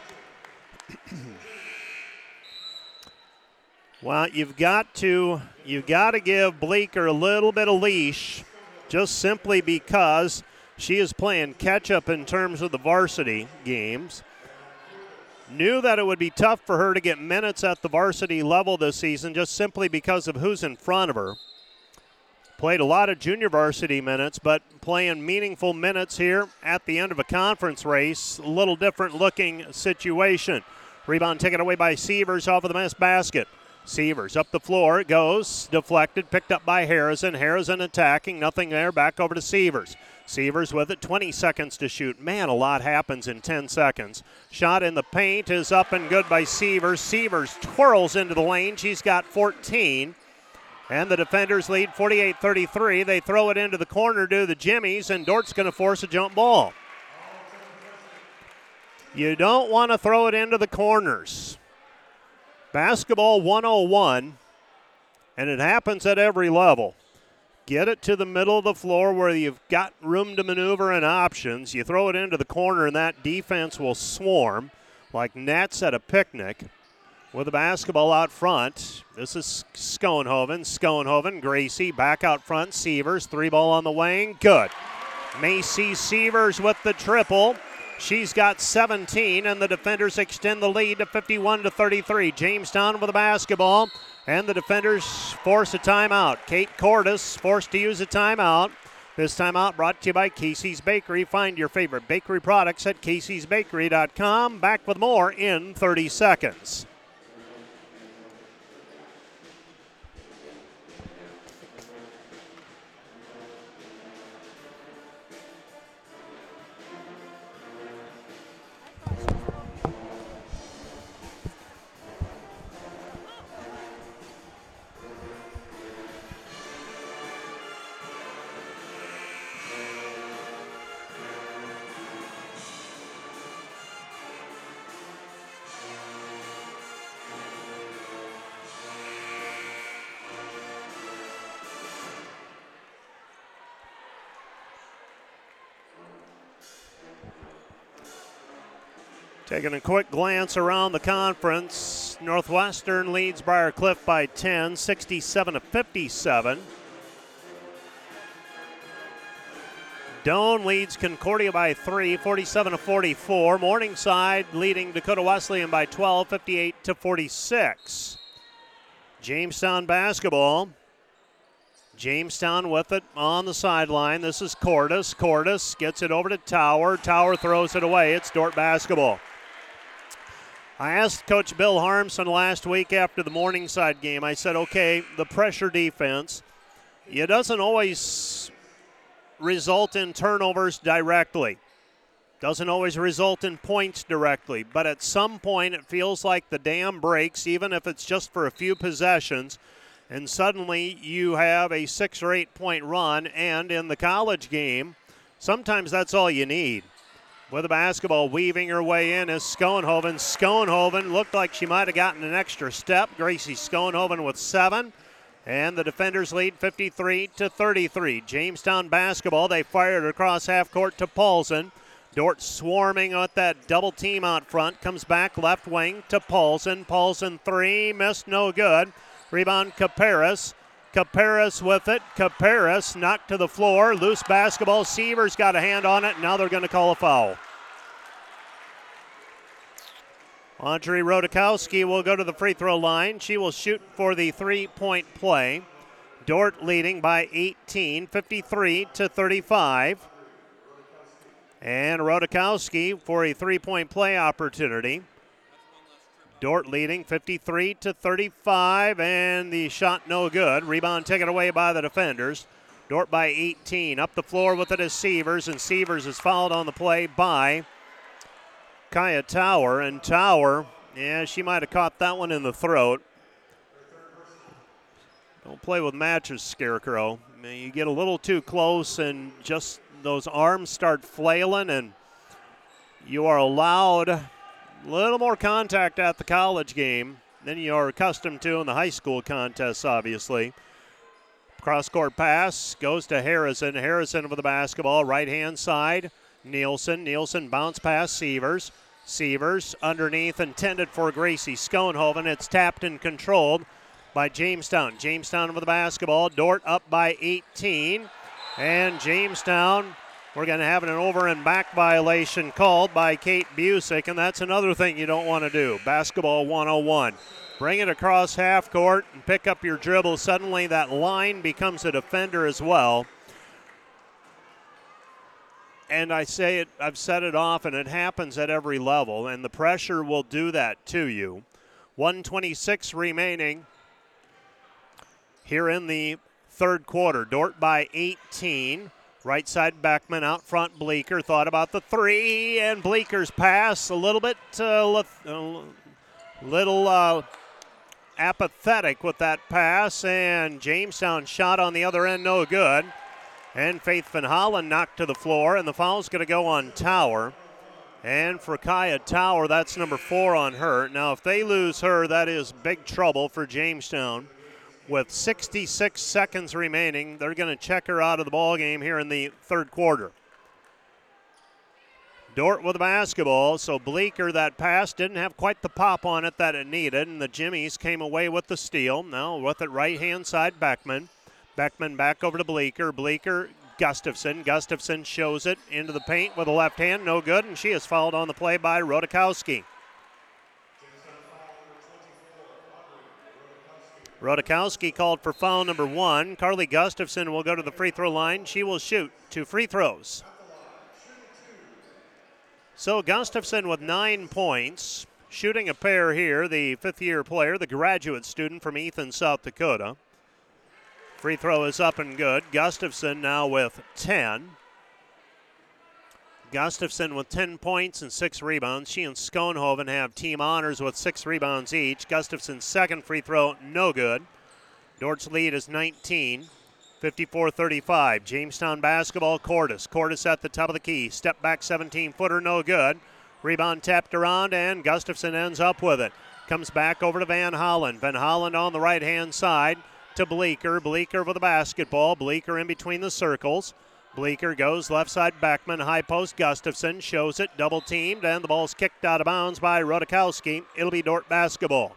Well, you've got to you've got to give Bleeker a little bit of leash, just simply because she is playing catch up in terms of the varsity games. Knew that it would be tough for her to get minutes at the varsity level this season, just simply because of who's in front of her. Played a lot of junior varsity minutes, but playing meaningful minutes here at the end of a conference race, a little different looking situation. Rebound taken away by Sievers off of the mess basket. Sievers up the floor. It goes. Deflected. Picked up by Harrison. Harrison attacking. Nothing there. Back over to Sievers. Sievers with it. 20 seconds to shoot. Man, a lot happens in 10 seconds. Shot in the paint is up and good by Sievers. Sievers twirls into the lane. She's got 14. And the defenders lead 48 33. They throw it into the corner to the Jimmies, and Dordt's going to force a jump ball. You don't want to throw it into the corners. Basketball 101, and it happens at every level. Get it to the middle of the floor where you've got room to maneuver and options. You throw it into the corner, and that defense will swarm like gnats at a picnic. With the basketball out front, this is Schoenhoven. Schoenhoven, Gracie back out front. Sievers, three ball on the wing. Good. Macy Sievers with the triple. She's got 17, and the defenders extend the lead to 51 to 33. Jamestown with the basketball, and the defenders force a timeout. Kate Cordis forced to use a timeout. This timeout brought to you by Casey's Bakery. Find your favorite bakery products at caseysbakery.com. Back with more in 30 seconds. Taking a quick glance around the conference, Northwestern leads Briar Cliff by 10, 67 to 57. Doane leads Concordia by 3, 47 to 44. Morningside leading Dakota Wesleyan by 12, 58 to 46. Jamestown basketball. Jamestown with it on the sideline. This is Cordis. Cordis gets it over to Tower. Tower throws it away. It's Dordt basketball. I asked Coach Bill Harmsen last week after the Morningside game, I said, okay, the pressure defense, it doesn't always result in turnovers directly. Doesn't always result in points directly, but at some point it feels like the dam breaks, even if it's just for a few possessions, and suddenly you have a six or eight point run. And in the college game, sometimes that's all you need with the basketball weaving her way in is Schoenhoven. Schoenhoven looked like she might have gotten an extra step. Gracie Schoenhoven with seven. And the defenders lead 53 to 33. Jamestown basketball, they fired across half court to Paulson. Dordt swarming at that double team out front. Comes back left wing to Paulson. Paulson three, missed, no good. Rebound Caparis. Caparis with it. Caparis knocked to the floor. Loose basketball. Sievers got a hand on it. Now they're going to call a foul. Audrey Rodakowski will go to the free throw line. She will shoot for the three point play. Dordt leading by 18, 53 to 35. And Rodakowski for a three point play opportunity. Dordt leading 53 to 35, and the shot no good. Rebound taken away by the defenders. Dordt by 18. Up the floor with it is Sievers, and Sievers is fouled on the play by Kaya Tower. And Tower, yeah, she might have caught that one in the throat. Don't play with matches, Scarecrow. I mean, you get a little too close, and just those arms start flailing, and you are allowed little more contact at the college game than you're accustomed to in the high school contests, obviously. Cross court pass goes to Harrison. Harrison with the basketball, right hand side. Nielsen. Nielsen bounce pass Sievers. Sievers underneath, intended for Gracie Schoenhoven. It's tapped and controlled by Jamestown. Jamestown with the basketball. Dordt up by 18. And Jamestown we're going to have an over and back violation called by Kate Busick, and that's another thing you don't want to do. Basketball 101. Bring it across half court and pick up your dribble. Suddenly that line becomes a defender as well. And I say it, I've said it often, it happens at every level, and the pressure will do that to you. 126 remaining here in the third quarter. Dordt by 18. Right side Beckman out front. Bleeker thought about the three, and Bleeker's pass a little bit, uh, uh, little uh, apathetic with that pass, and Jamestown shot on the other end, no good. And Faith Van Holland knocked to the floor, and the foul's going to go on Tower. And for Kaya Tower, that's number four on her. Now, if they lose her, that is big trouble for Jamestown with 66 seconds remaining. They're going to check her out of the ball game here in the third quarter. Dordt with the basketball, so Bleeker, that pass didn't have quite the pop on it that it needed, and the Jimmies came away with the steal. Now with it right hand side, Beckman. Beckman back over to Bleeker. Bleeker, Gustafson. Gustafson shows it into the paint with a left hand, no good, and she is fouled on the play by Rodakowski. Rodakowski called for foul number one. Carly Gustafson will go to the free throw line. She will shoot two free throws. So Gustafson with nine points, shooting a pair here, the fifth year player, the graduate student from Ethan, South Dakota. Free throw is up and good. Gustafson now with 10. Gustafson with 10 points and six rebounds. She and Schoenhoven have team honors with six rebounds each. Gustafson's second free throw, no good. Dordt's lead is 19, 54 35. Jamestown basketball, Cordis. Cordis at the top of the key. Step back 17 footer, no good. Rebound tapped around, and Gustafson ends up with it. Comes back over to Van Holland. Van Holland on the right hand side to Bleeker. Bleeker with the basketball. Bleeker in between the circles. Bleeker goes left side Beckman, high post Gustafson shows it, double teamed, and the ball's kicked out of bounds by Rodakowski. It'll be Dordt basketball.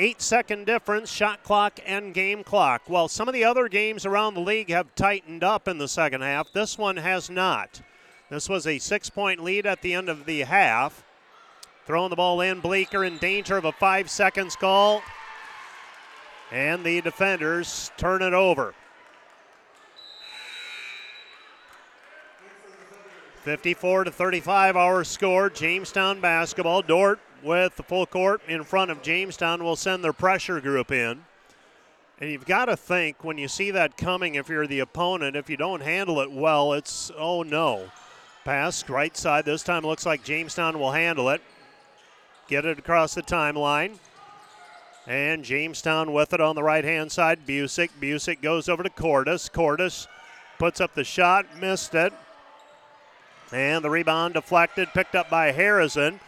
Eight second difference, shot clock and game clock. While some of the other games around the league have tightened up in the second half, this one has not. This was a six point lead at the end of the half. Throwing the ball in, Bleeker in danger of a five seconds call. And the defenders turn it over. 54 to 35 our score. Jamestown basketball. Dordt with the full court in front of Jamestown will send their pressure group in. And you've got to think when you see that coming, if you're the opponent, if you don't handle it well, it's oh no. Pass right side. This time looks like Jamestown will handle it. Get it across the timeline. And Jamestown with it on the right hand side. Busick. Busick goes over to Cordis. Cordis puts up the shot, missed it. And the rebound deflected, picked up by Harrison.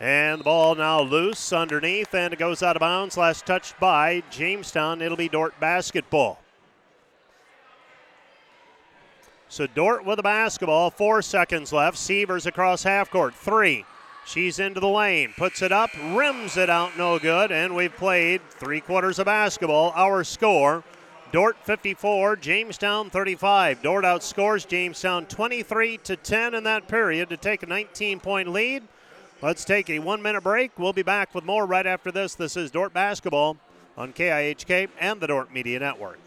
And the ball now loose underneath, and it goes out of bounds. Last touched by Jamestown. It'll be Dordt basketball. So Dordt with the basketball. Four seconds left. Sievers across half court. Three. She's into the lane, puts it up, rims it out, no good, and we've played three quarters of basketball. Our score Dordt 54, Jamestown 35. Dordt outscores Jamestown 23 to 10 in that period to take a 19 point lead. Let's take a one minute break. We'll be back with more right after this. This is Dordt Basketball on KIHK and the Dordt Media Network.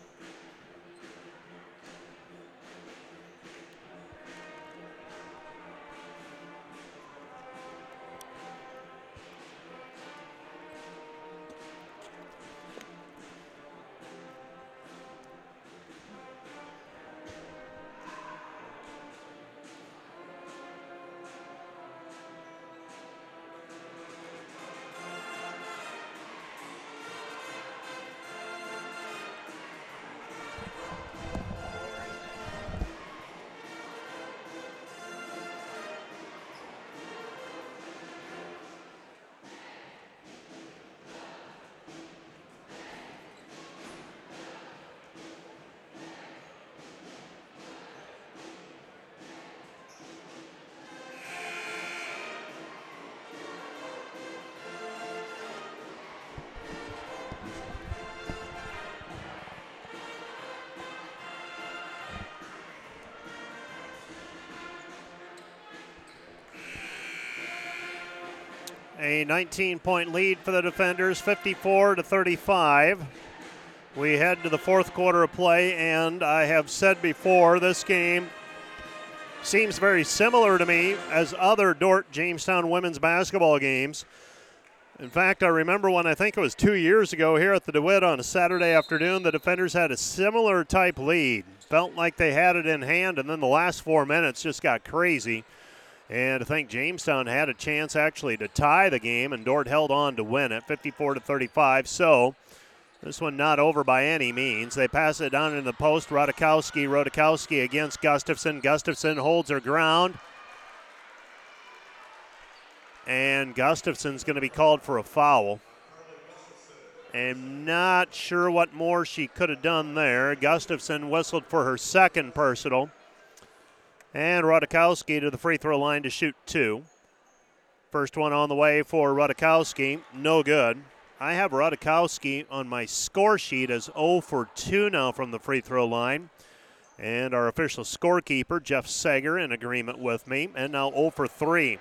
A 19 point lead for the defenders, 54 to 35. We head to the fourth quarter of play, and I have said before this game seems very similar to me as other Dordt Jamestown women's basketball games. In fact, I remember when I think it was two years ago here at the DeWitt on a Saturday afternoon, the defenders had a similar type lead. Felt like they had it in hand, and then the last four minutes just got crazy. And I think Jamestown had a chance actually to tie the game, and Dordt held on to win it 54 to 35. So this one not over by any means. They pass it down in the post. Rodakowski, Rodakowski against Gustafson. Gustafson holds her ground. And Gustafson's going to be called for a foul. I'm not sure what more she could have done there. Gustafson whistled for her second personal. And Rodakowski to the free throw line to shoot two. First one on the way for Rodakowski. No good. I have Rodakowski on my score sheet as 0 for 2 now from the free throw line. And our official scorekeeper, Jeff Sager, in agreement with me. And now 0 for 3.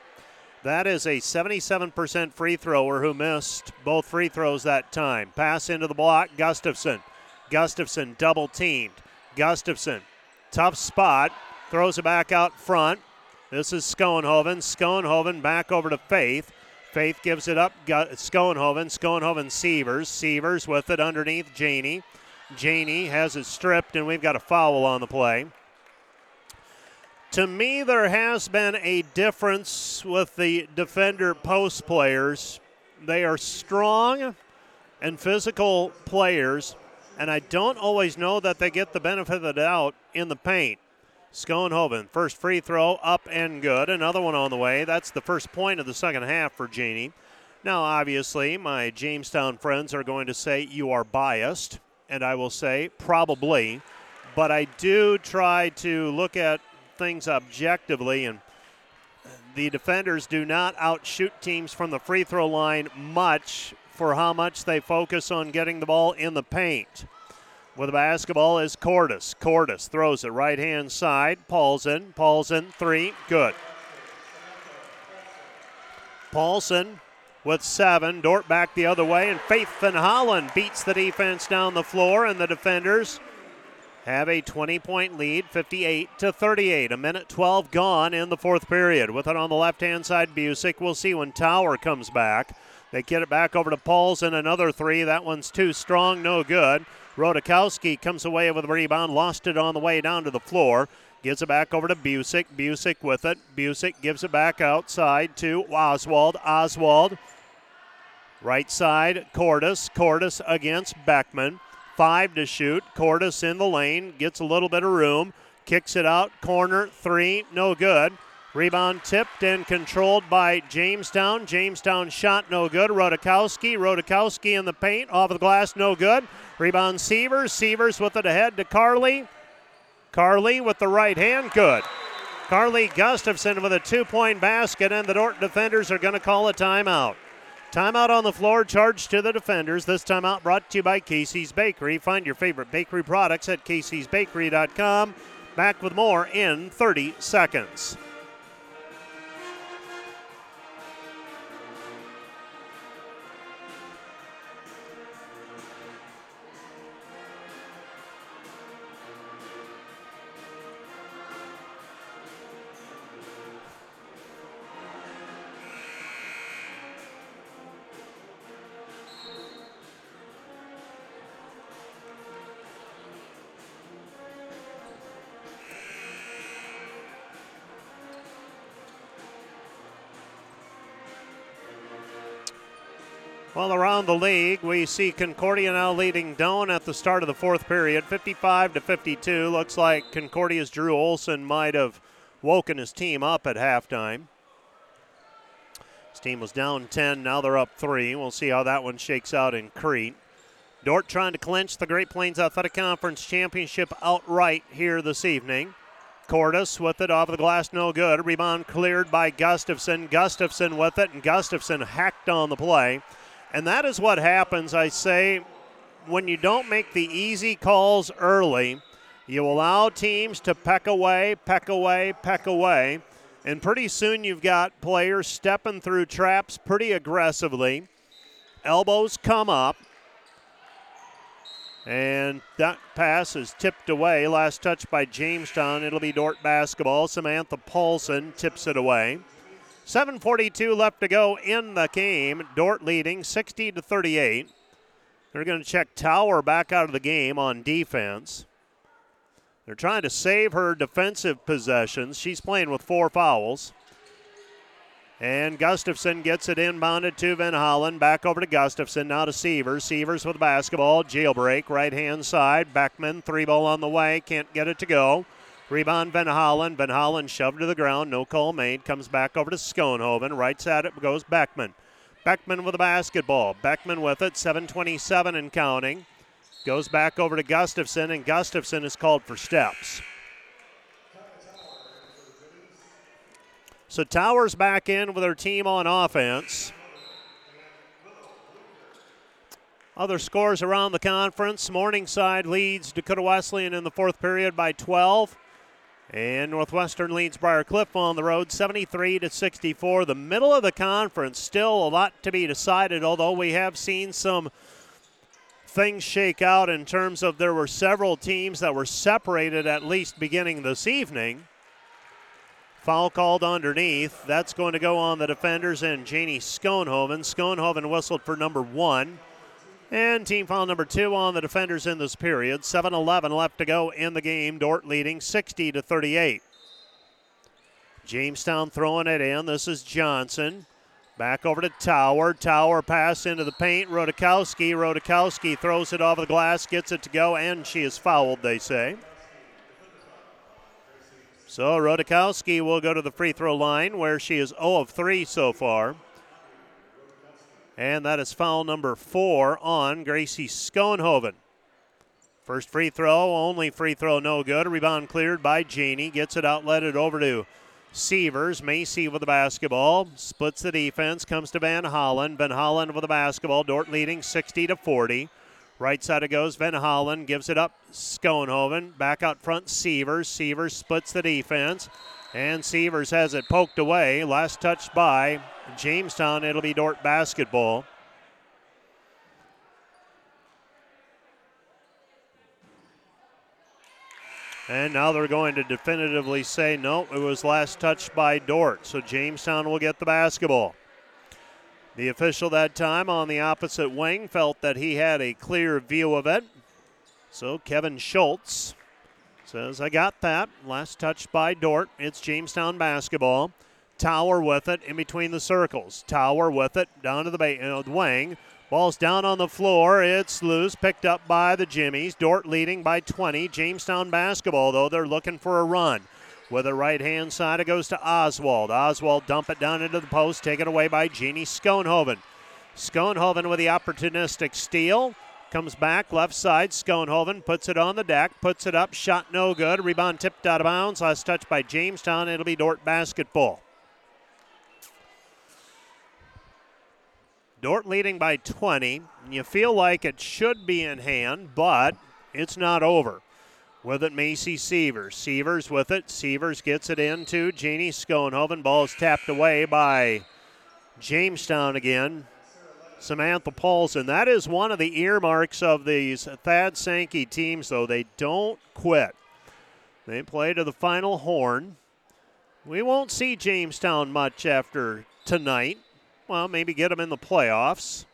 That is a 77% free thrower who missed both free throws that time. Pass into the block, Gustafson. Gustafson double teamed. Gustafson, tough spot, throws it back out front. This is Schoenhoven. Schoenhoven back over to Faith. Faith gives it up. Schoenhoven. Schoenhoven Sievers. Sievers with it underneath Janie. Janie has it stripped, and we've got a foul on the play. To me, there has been a difference with the defender post players. They are strong and physical players, and I don't always know that they get the benefit of the doubt in the paint. Schoenhoven, first free throw up and good. Another one on the way. That's the first point of the second half for Janie. Now, obviously, my Jamestown friends are going to say you are biased, and I will say probably, but I do try to look at things objectively, and the defenders do not outshoot teams from the free throw line much for how much they focus on getting the ball in the paint. With the basketball is Cordis. Cordis throws it right hand side. Paulson. Paulson, three. Good. Paulson with seven. Dordt back the other way, and Faith Van Holland beats the defense down the floor, and the defenders have a 20 point lead, 58 to 38. A minute 12 gone in the fourth period. With it on the left hand side, Busick. We'll see when Tower comes back. They get it back over to Paulson. Another three. That one's too strong, no good. Rodakowski comes away with a rebound, lost it on the way down to the floor. Gives it back over to Busick. Busick with it. Busick gives it back outside to Oswald. Oswald. Right side, Cordis. Cordis against Beckman five to shoot. Cordis in the lane, gets a little bit of room, kicks it out, corner, three, no good. Rebound tipped and controlled by Jamestown. Jamestown shot no good. Rodakowski. Rodakowski in the paint. Off the glass, no good. Rebound Sievers. Sievers with it ahead to Carly. Carly with the right hand, good. Carly Gustafson with a two point basket, and the Dordt defenders are going to call a timeout. Timeout on the floor, charged to the defenders. This timeout brought to you by Casey's Bakery. Find your favorite bakery products at caseysbakery.com. Back with more in 30 seconds. Well, around the league, we see Concordia now leading Doane at the start of the fourth period, 55 to 52. Looks like Concordia's Drew Olson might have woken his team up at halftime. His team was down 10, now they're up three. We'll see how that one shakes out in Crete. Dordt trying to clinch the Great Plains Athletic Conference Championship outright here this evening. Cordis with it off the glass, no good. Rebound cleared by Gustafson. Gustafson with it, and Gustafson hacked on the play. And that is what happens, I say, when you don't make the easy calls early. You allow teams to peck away, peck away, peck away. And pretty soon you've got players stepping through traps pretty aggressively. Elbows come up. And that pass is tipped away. Last touch by Jamestown. It'll be Dordt basketball. Samantha Paulson tips it away. 7:42 left to go in the game. Dordt leading 60 to 38. They're going to check Tower back out of the game on defense. They're trying to save her defensive possessions. She's playing with four fouls. And Gustafson gets it inbounded to Van Holland. Back over to Gustafson. Now to Sievers. Sievers with the basketball. Jailbreak. Right hand side. Beckman. Three ball on the way. Can't get it to go. Rebound Van Holland. Van Holland shoved to the ground. No call made. Comes back over to Schoenhoven. Right side it goes Beckman. Beckman with the basketball. Beckman with it. 727 and counting. Goes back over to Gustafson, and Gustafson is called for steps. So Towers back in with her team on offense. Other scores around the conference. Morningside leads Dakota Wesleyan in the fourth period by 12. And Northwestern leads Briar Cliff on the road 73 to 64. The middle of the conference, still a lot to be decided, although we have seen some things shake out in terms of there were several teams that were separated at least beginning this evening. Foul called underneath. That's going to go on the defenders and Janie Schoenhoven. Schoenhoven whistled for number one. And team foul number two on the defenders in this period. 7 11 left to go in the game. Dordt leading 60 to 38. Jamestown throwing it in. This is Johnson. Back over to Tower. Tower pass into the paint. Rodakowski. Rodakowski throws it off the glass, gets it to go, and she is fouled, they say. So Rodakowski will go to the free throw line where she is 0 of 3 so far. And that is foul number four on Gracie Schoenhoven. First free throw, only free throw, no good. Rebound cleared by Janie. Gets it outlet it over to Sievers. Macy with the basketball. Splits the defense. Comes to Van Holland. Van Holland with the basketball. Dordt leading 60 to 40. Right side it goes. Van Holland gives it up. Schoenhoven. Back out front. Sievers. Sievers splits the defense. And Sievers has it poked away. Last touch by Jamestown. It'll be Dordt basketball. And now they're going to definitively say no, it was last touched by Dordt. So Jamestown will get the basketball. The official that time on the opposite wing felt that he had a clear view of it. So Kevin Schultz says, I got that. Last touch by Dordt. It's Jamestown basketball. Tower with it in between the circles. Tower with it down to the, ba- uh, wing. Ball's down on the floor. It's loose. Picked up by the Jimmies. Dordt leading by 20. Jamestown basketball, though, they're looking for a run. With the right hand side, it goes to Oswald. Oswald dump it down into the post, taken away by Jeannie Schoenhoven. Schoenhoven with the opportunistic steal. Comes back, left side. Schoenhoven puts it on the deck, puts it up. Shot no good. Rebound tipped out of bounds. Last touch by Jamestown. It'll be Dordt basketball. Dordt leading by 20. You feel like it should be in hand, but it's not over. With it, Macy Sievers. Sievers with it. Sievers gets it into Jeannie Schoenhoven. Ball is tapped away by Jamestown again. Samantha Paulson. That is one of the earmarks of these Thad Sankey teams, though. They don't quit. They play to the final horn. We won't see Jamestown much after tonight. Well, maybe get them in the playoffs.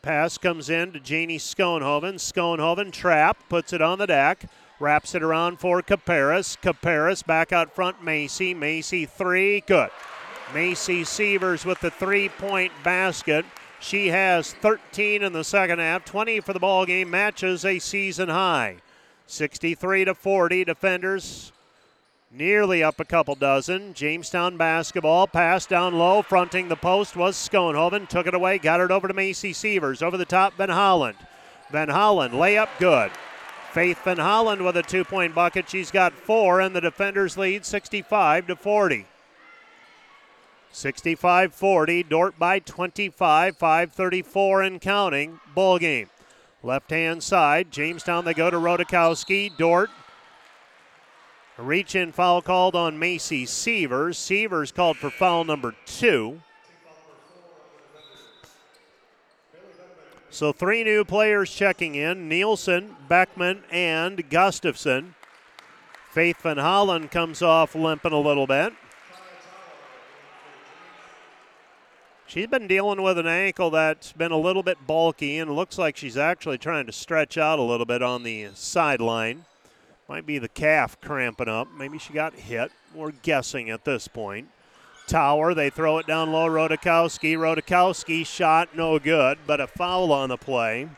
Pass comes in to Janie Schoenhoven. Schoenhoven trap, puts it on the deck, wraps it around for Caparis. Caparis back out front, Macy. Macy three, good. Macy Sievers with the three-point basket. She has 13 in the second half, 20 for the ball game, matches a season high. 63 to 40, defenders nearly up a couple dozen. Jamestown basketball pass down low, fronting the post was Schoenhoven. Took it away, got it over to Macy Sievers. Over the top, Van Holland. Van Holland, layup good. Faith Van Holland with a two point bucket. She's got four, and the defenders lead 65 to 40. 65 40, Dordt by 25, 534 and counting. Ball game. Left hand side, Jamestown, they go to Rodakowski. Dordt reach in foul called on Macy Sievers. Sievers called for foul number two. So three new players checking in Nielsen, Beckman, and Gustafson. Faith Van Holland comes off limping a little bit. She's been dealing with an ankle that's been a little bit bulky and looks like she's actually trying to stretch out a little bit on the sideline. Might be the calf cramping up. Maybe she got hit. We're guessing at this point. Tower, they throw it down low. Rodakowski. Rodakowski shot no good, but a foul on the play.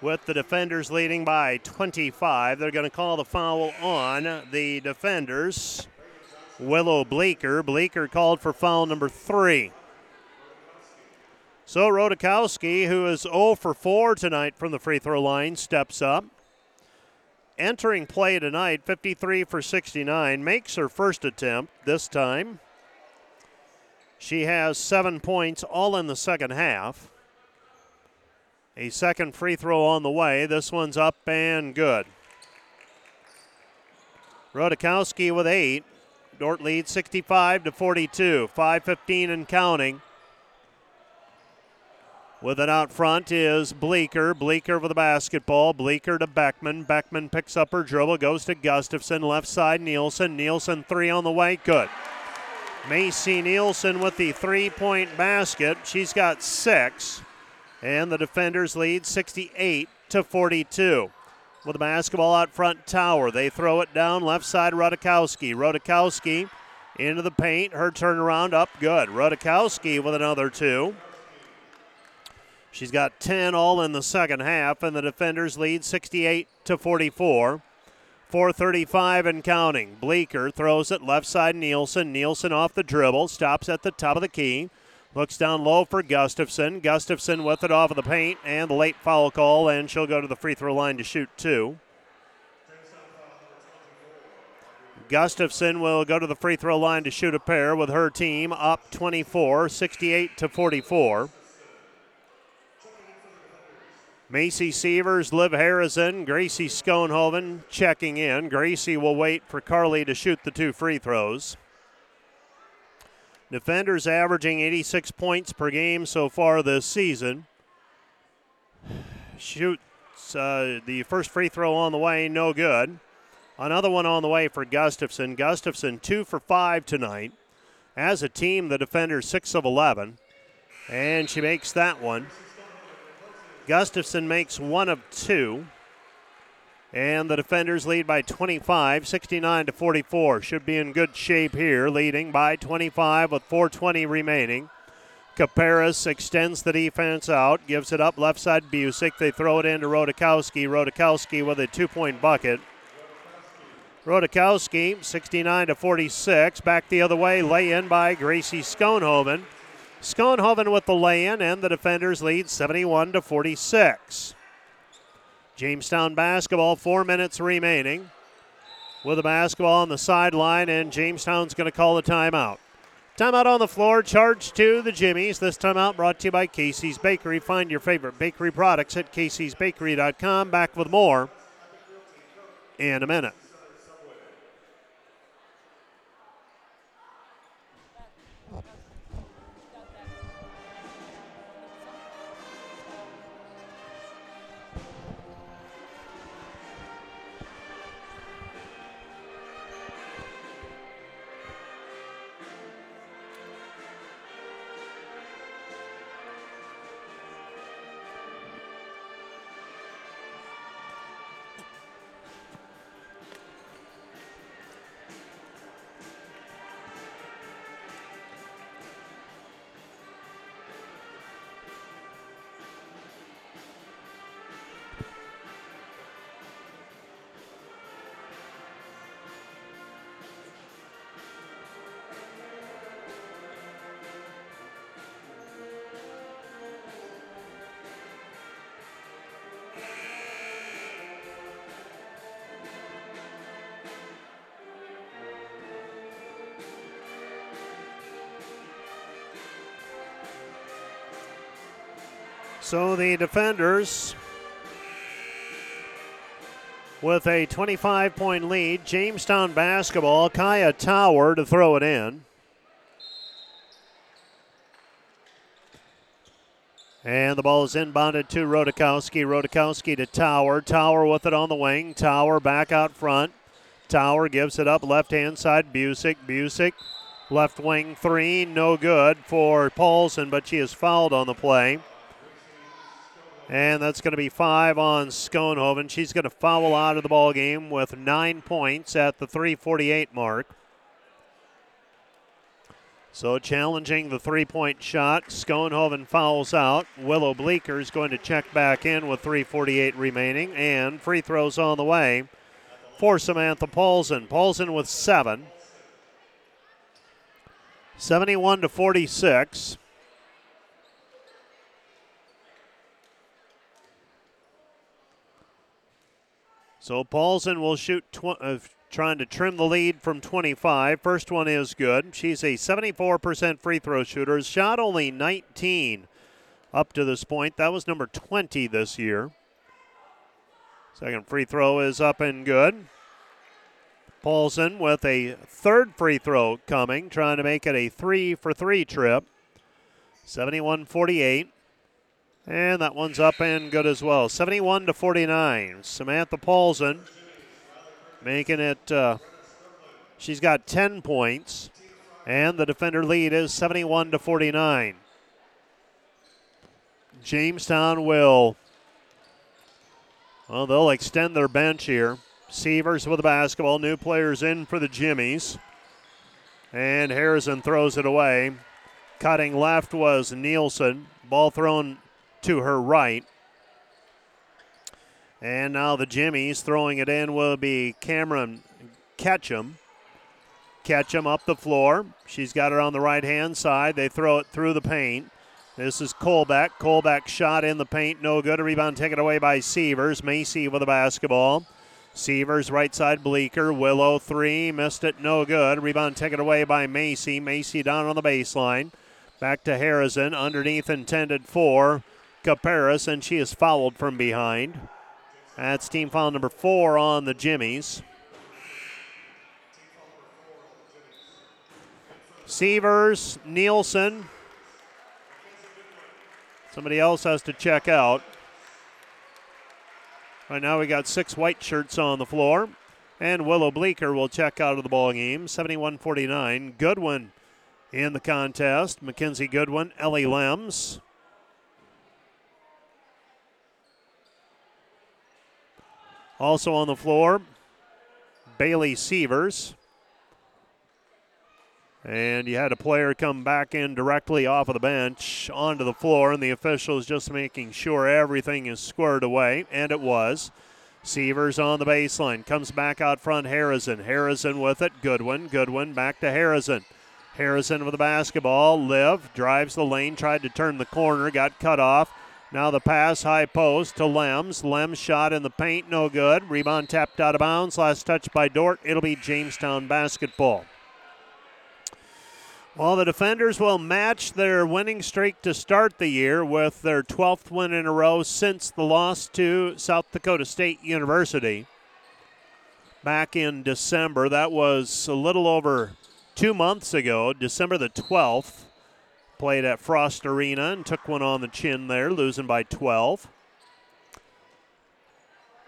With the defenders leading by 25, they're going to call the foul on the defenders. Willow Bleeker. Bleeker called for foul number three. So Rodakowski, who is 0 for 4 tonight from the free throw line, steps up entering play tonight, 53 for 69, makes her first attempt this time. She has seven points, all in the second half. A second free throw on the way. This one's up and good. Rodakowski with eight. Dordt leads 65 to 42. 5:15 and counting. With it out front is Bleeker. Bleeker with the basketball. Bleeker to Beckman. Beckman picks up her dribble, goes to Gustafson. Left side, Nielsen. Nielsen three on the way. Good. Macy Nielsen with the three point basket. She's got six. And the defenders lead 68 to 42. With the basketball out front, Tower. They throw it down left side, Rodakowski. Rodakowski into the paint. Her turnaround up good. Rodakowski with another two. She's got 10 all in the second half, and the defenders lead 68 to 44. 435 and counting. Bleeker throws it left side Nielsen. Nielsen off the dribble, stops at the top of the key. Looks down low for Gustafson. Gustafson with it off of the paint and the late foul call, and she'll go to the free throw line to shoot two. Gustafson will go to the free throw line to shoot a pair with her team up 24, 68 to 44. Macy Sievers, Liv Harrison, Gracie Schoenhoven checking in. Gracie will wait for Carly to shoot the two free throws. Defenders averaging 86 points per game so far this season. Shoots uh, the first free throw on the way, no good. Another one on the way for Gustafson. Gustafson, two for five tonight. As a team, the defenders, six of 11. And she makes that one. Gustafson makes one of two. And the defenders lead by 25, 69 to 44. Should be in good shape here, leading by 25 with 420 remaining. Caparis extends the defense out, gives it up left side Busick. They throw it into Rodakowski. Rodakowski with a two point bucket. Rodakowski, 69 to 46. Back the other way, lay in by Gracie Schoenhoven. Schoenhoven with the lay-in, and the defenders lead 71 to 46. Jamestown basketball, four minutes remaining. With the basketball on the sideline, and Jamestown's going to call the timeout. Timeout on the floor, charge to the Jimmies. This timeout brought to you by Casey's Bakery. Find your favorite bakery products at caseysbakery.com. Back with more in a minute. So the defenders with a 25 point lead. Jamestown basketball, Kaya Tower to throw it in. And the ball is inbounded to Rodakowski. Rodakowski to Tower. Tower with it on the wing. Tower back out front. Tower gives it up left hand side. Busick. Busick. Left wing three. No good for Paulson, but she is fouled on the play. And that's going to be five on Schoenhoven. She's going to foul out of the ball game with nine points at the 348 mark. So challenging the three-point shot. Schoenhoven fouls out. Willow Bleeker is going to check back in with 348 remaining. And free throws on the way for Samantha Paulson. Paulson with seven. 71 to 46. So Paulson will shoot, tw- uh, trying to trim the lead from 25. First one is good. She's a 74% free throw shooter. Shot only 19 up to this point. That was number 20 this year. Second free throw is up and good. Paulson with a third free throw coming, trying to make it a three for three trip. 71 48. And that one's up and good as well. 71 to 49. Samantha Paulson making it, uh, she's got 10 points. And the defender lead is 71 to 49. Jamestown will, well, they'll extend their bench here. Sievers with the basketball. New players in for the Jimmies. And Harrison throws it away. Cutting left was Nielsen. Ball thrown to her right. And now the Jimmies throwing it in will be Cameron Ketchum. Ketchum up the floor. She's got it on the right hand side. They throw it through the paint. This is Colbeck. Colbeck shot in the paint, no good. A rebound taken away by Sievers. Macy with the basketball. Sievers right side Bleeker. Willow three. Missed it, no good. Rebound taken away by Macy. Macy down on the baseline. Back to Harrison. Underneath intended for Caparis, and she is fouled from behind. That's team foul number four on the Jimmies. Sievers, Nielsen. Somebody else has to check out. Right now we got six white shirts on the floor. And Willow Bleeker will check out of the ball game. 71-49. Goodwin in the contest. Mackenzie Goodwin, Ellie Lems. Also on the floor, Bailey Sievers. And you had a player come back in directly off of the bench onto the floor, and the officials just making sure everything is squared away, and it was. Sievers on the baseline, comes back out front. Harrison. Harrison with it. Goodwin. Goodwin back to Harrison. Harrison with the basketball. Liv drives the lane, tried to turn the corner, got cut off. Now the pass, high post to Lems. Lems shot in the paint, no good. Rebound tapped out of bounds. Last touch by Dordt. It'll be Jamestown basketball. Well, the defenders will match their winning streak to start the year with their 12th win in a row since the loss to South Dakota State University back in December. That was a little over two months ago, December the 12th. Played at Frost Arena and took one on the chin there, losing by 12.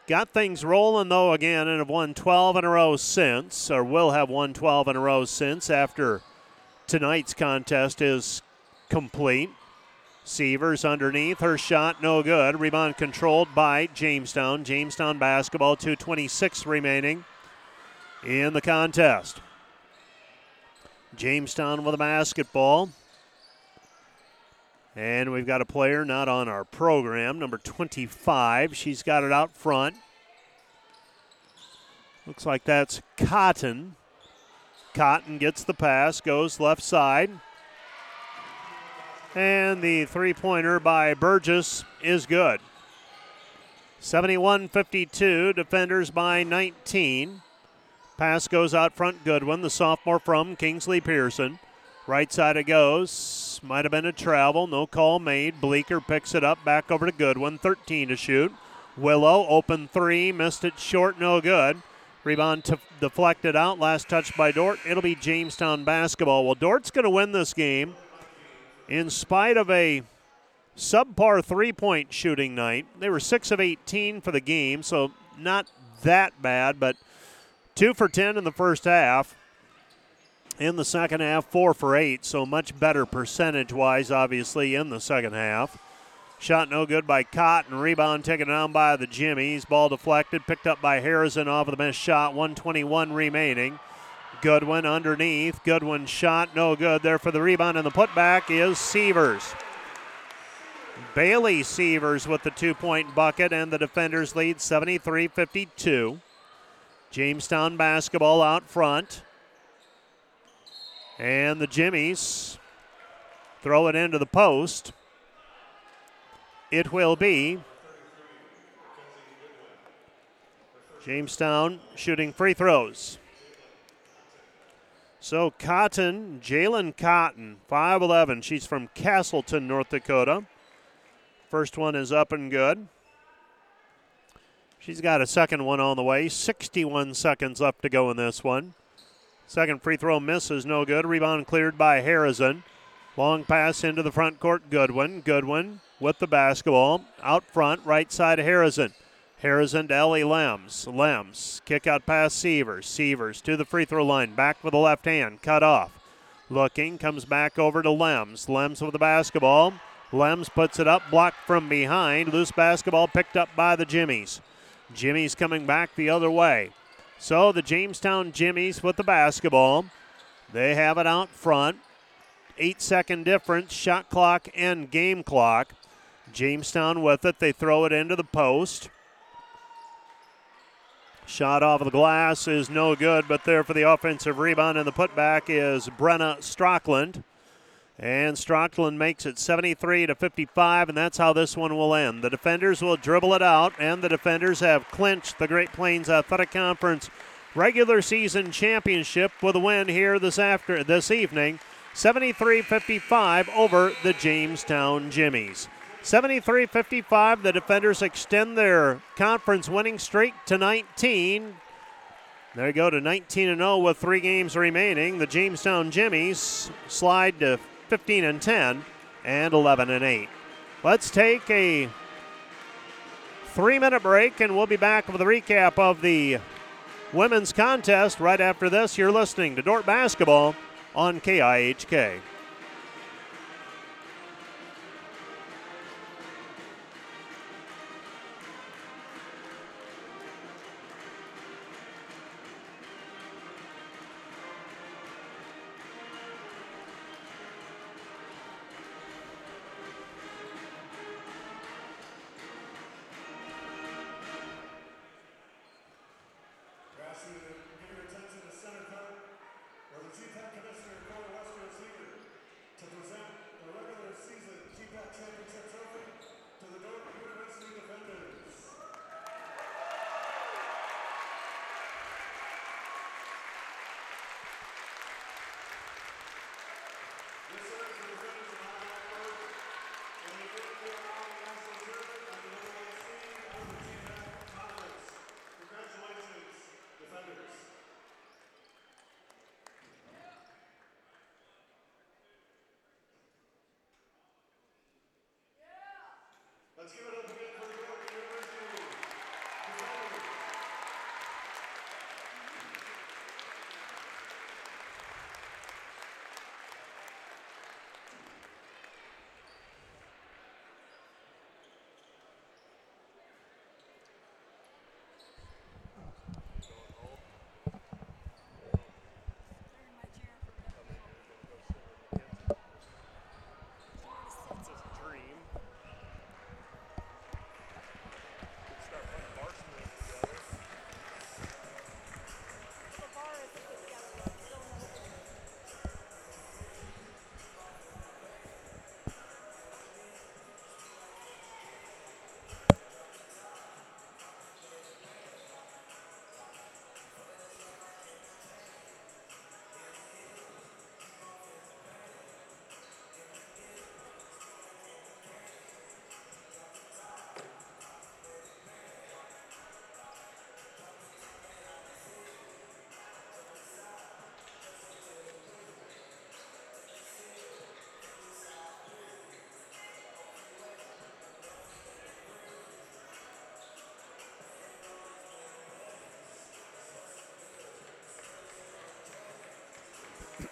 Got things rolling though again and have won 12 in a row since, or will have won 12 in a row since after tonight's contest is complete. Sievers underneath, her shot no good. Rebound controlled by Jamestown. Jamestown basketball, 226 remaining in the contest. Jamestown with a basketball. And we've got a player not on our program, number 25. She's got it out front. Looks like that's Cotton. Cotton gets the pass, goes left side. And the three pointer by Burgess is good. 71 52, defenders by 19. Pass goes out front, Goodwin, the sophomore from Kingsley Pierson. Right side it goes. Might have been a travel. No call made. Bleeker picks it up. Back over to Goodwin. 13 to shoot. Willow, open three. Missed it short. No good. Rebound to deflected out. Last touch by Dordt. It'll be Jamestown basketball. Well, Dordt's going to win this game in spite of a subpar three point shooting night. They were 6 of 18 for the game, so not that bad, but 2 for 10 in the first half. In the second half, 4 for 8, so much better percentage wise, obviously, in the second half. Shot no good by Cotton. Rebound taken down by the Jimmies. Ball deflected, picked up by Harrison off of the missed shot. 121 remaining. Goodwin underneath. Goodwin shot no good there for the rebound, and the putback is Sievers. Bailey Sievers with the two point bucket, and the defenders lead 73 52. Jamestown basketball out front. And the Jimmies throw it into the post it will be Jamestown shooting free throws. So Cotton, Jalen Cotton, 5'11. She's from Castleton, North Dakota. First one is up and good. She's got a second one on the way. 61 seconds left to go in this one. Second free throw misses, no good. Rebound cleared by Harrison. Long pass into the front court, Goodwin. Goodwin with the basketball. Out front, right side Harrison. Harrison to Ellie Lems. Lems, kick out pass Sievers. Sievers to the free throw line. Back with the left hand. Cut off. Looking, comes back over to Lems. Lems with the basketball. Lems puts it up, blocked from behind. Loose basketball picked up by the Jimmies. Jimmies coming back the other way. So the Jamestown Jimmies with the basketball. They have it out front. Eight second difference, shot clock and game clock. Jamestown with it. They throw it into the post. Shot off of the glass is no good, but there for the offensive rebound, and the putback is Brenna Strockland. And Strockland makes it 73 to 55, and that's how this one will end. The defenders will dribble it out, and the defenders have clinched the Great Plains Athletic Conference regular season championship with a win here this after this evening, 73-55 over the Jamestown Jimmies. 73 55. The defenders extend their conference winning streak to 19. They go to 19 and 0 with three games remaining. The Jamestown Jimmies slide to 15 and 10 and 11 and 8. Let's take a three minute break and we'll be back with a recap of the women's contest right after this. You're listening to Dordt Basketball on KIHK.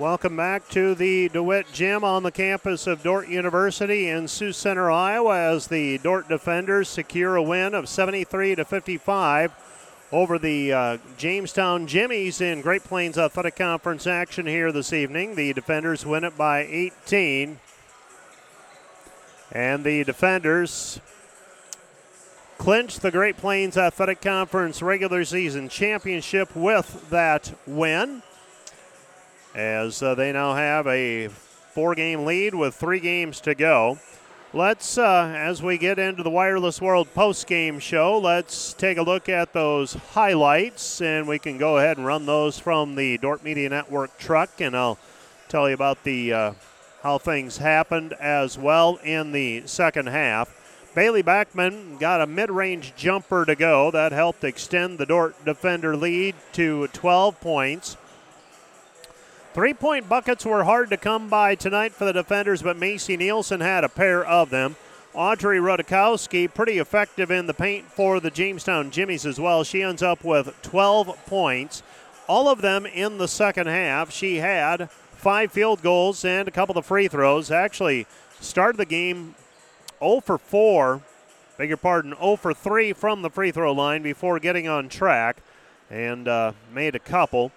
Welcome back to the DeWitt Gym on the campus of Dordt University in Sioux Center, Iowa, as the Dordt defenders secure a win of 73 to 55 over the uh, Jamestown Jimmies in Great Plains Athletic Conference action here this evening. The defenders win it by 18. And the defenders clinch the Great Plains Athletic Conference regular season championship with that win. As uh, they now have a four game lead with three games to go. Let's, uh, as we get into the Wireless World post game show, let's take a look at those highlights, and we can go ahead and run those from the Dordt Media Network truck, and I'll tell you about the uh, how things happened as well in the second half. Bailey Beckman got a mid range jumper to go. That helped extend the Dordt defender lead to 12 points. Three point buckets were hard to come by tonight for the defenders, but Macy Nielsen had a pair of them. Audrey Rodakowski, pretty effective in the paint for the Jamestown Jimmies as well. She ends up with 12 points, all of them in the second half. She had five field goals and a couple of free throws. Actually, started the game 0 for 4, beg your pardon, 0 for 3 from the free throw line before getting on track and uh, made a couple.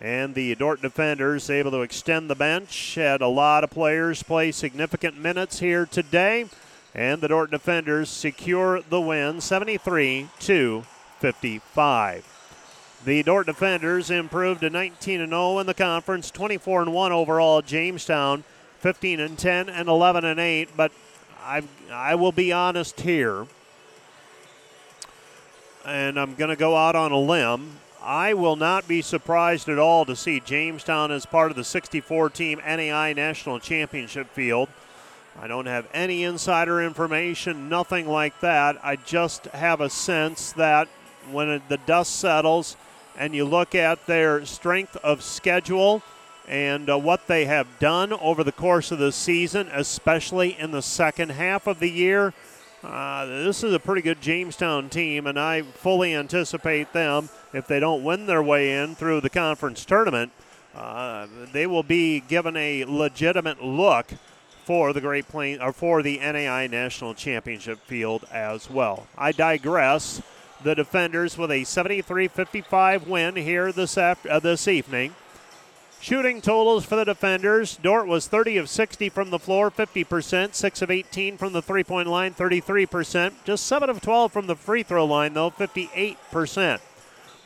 And the Dordt defenders able to extend the bench. Had a lot of players play significant minutes here today. And the Dordt defenders secure the win 73 to 55. The Dordt defenders improved to 19 0 in the conference, 24 1 overall. Jamestown 15 and 10 and 11 and 8. But I I will be honest here, and I'm going to go out on a limb. I will not be surprised at all to see Jamestown as part of the 64 team NAI National Championship field. I don't have any insider information, nothing like that. I just have a sense that when the dust settles and you look at their strength of schedule and uh, what they have done over the course of the season, especially in the second half of the year, uh, this is a pretty good Jamestown team, and I fully anticipate them, if they don't win their way in through the conference tournament, uh, they will be given a legitimate look for the Great Plains or for the NAI National Championship field as well. I digress. The defenders with a 73-55 win here this after, uh, this evening. Shooting totals for the defenders. Dordt was 30 of 60 from the floor, 50%. 6 of 18 from the three point line, 33%. Just 7 of 12 from the free throw line, though, 58%.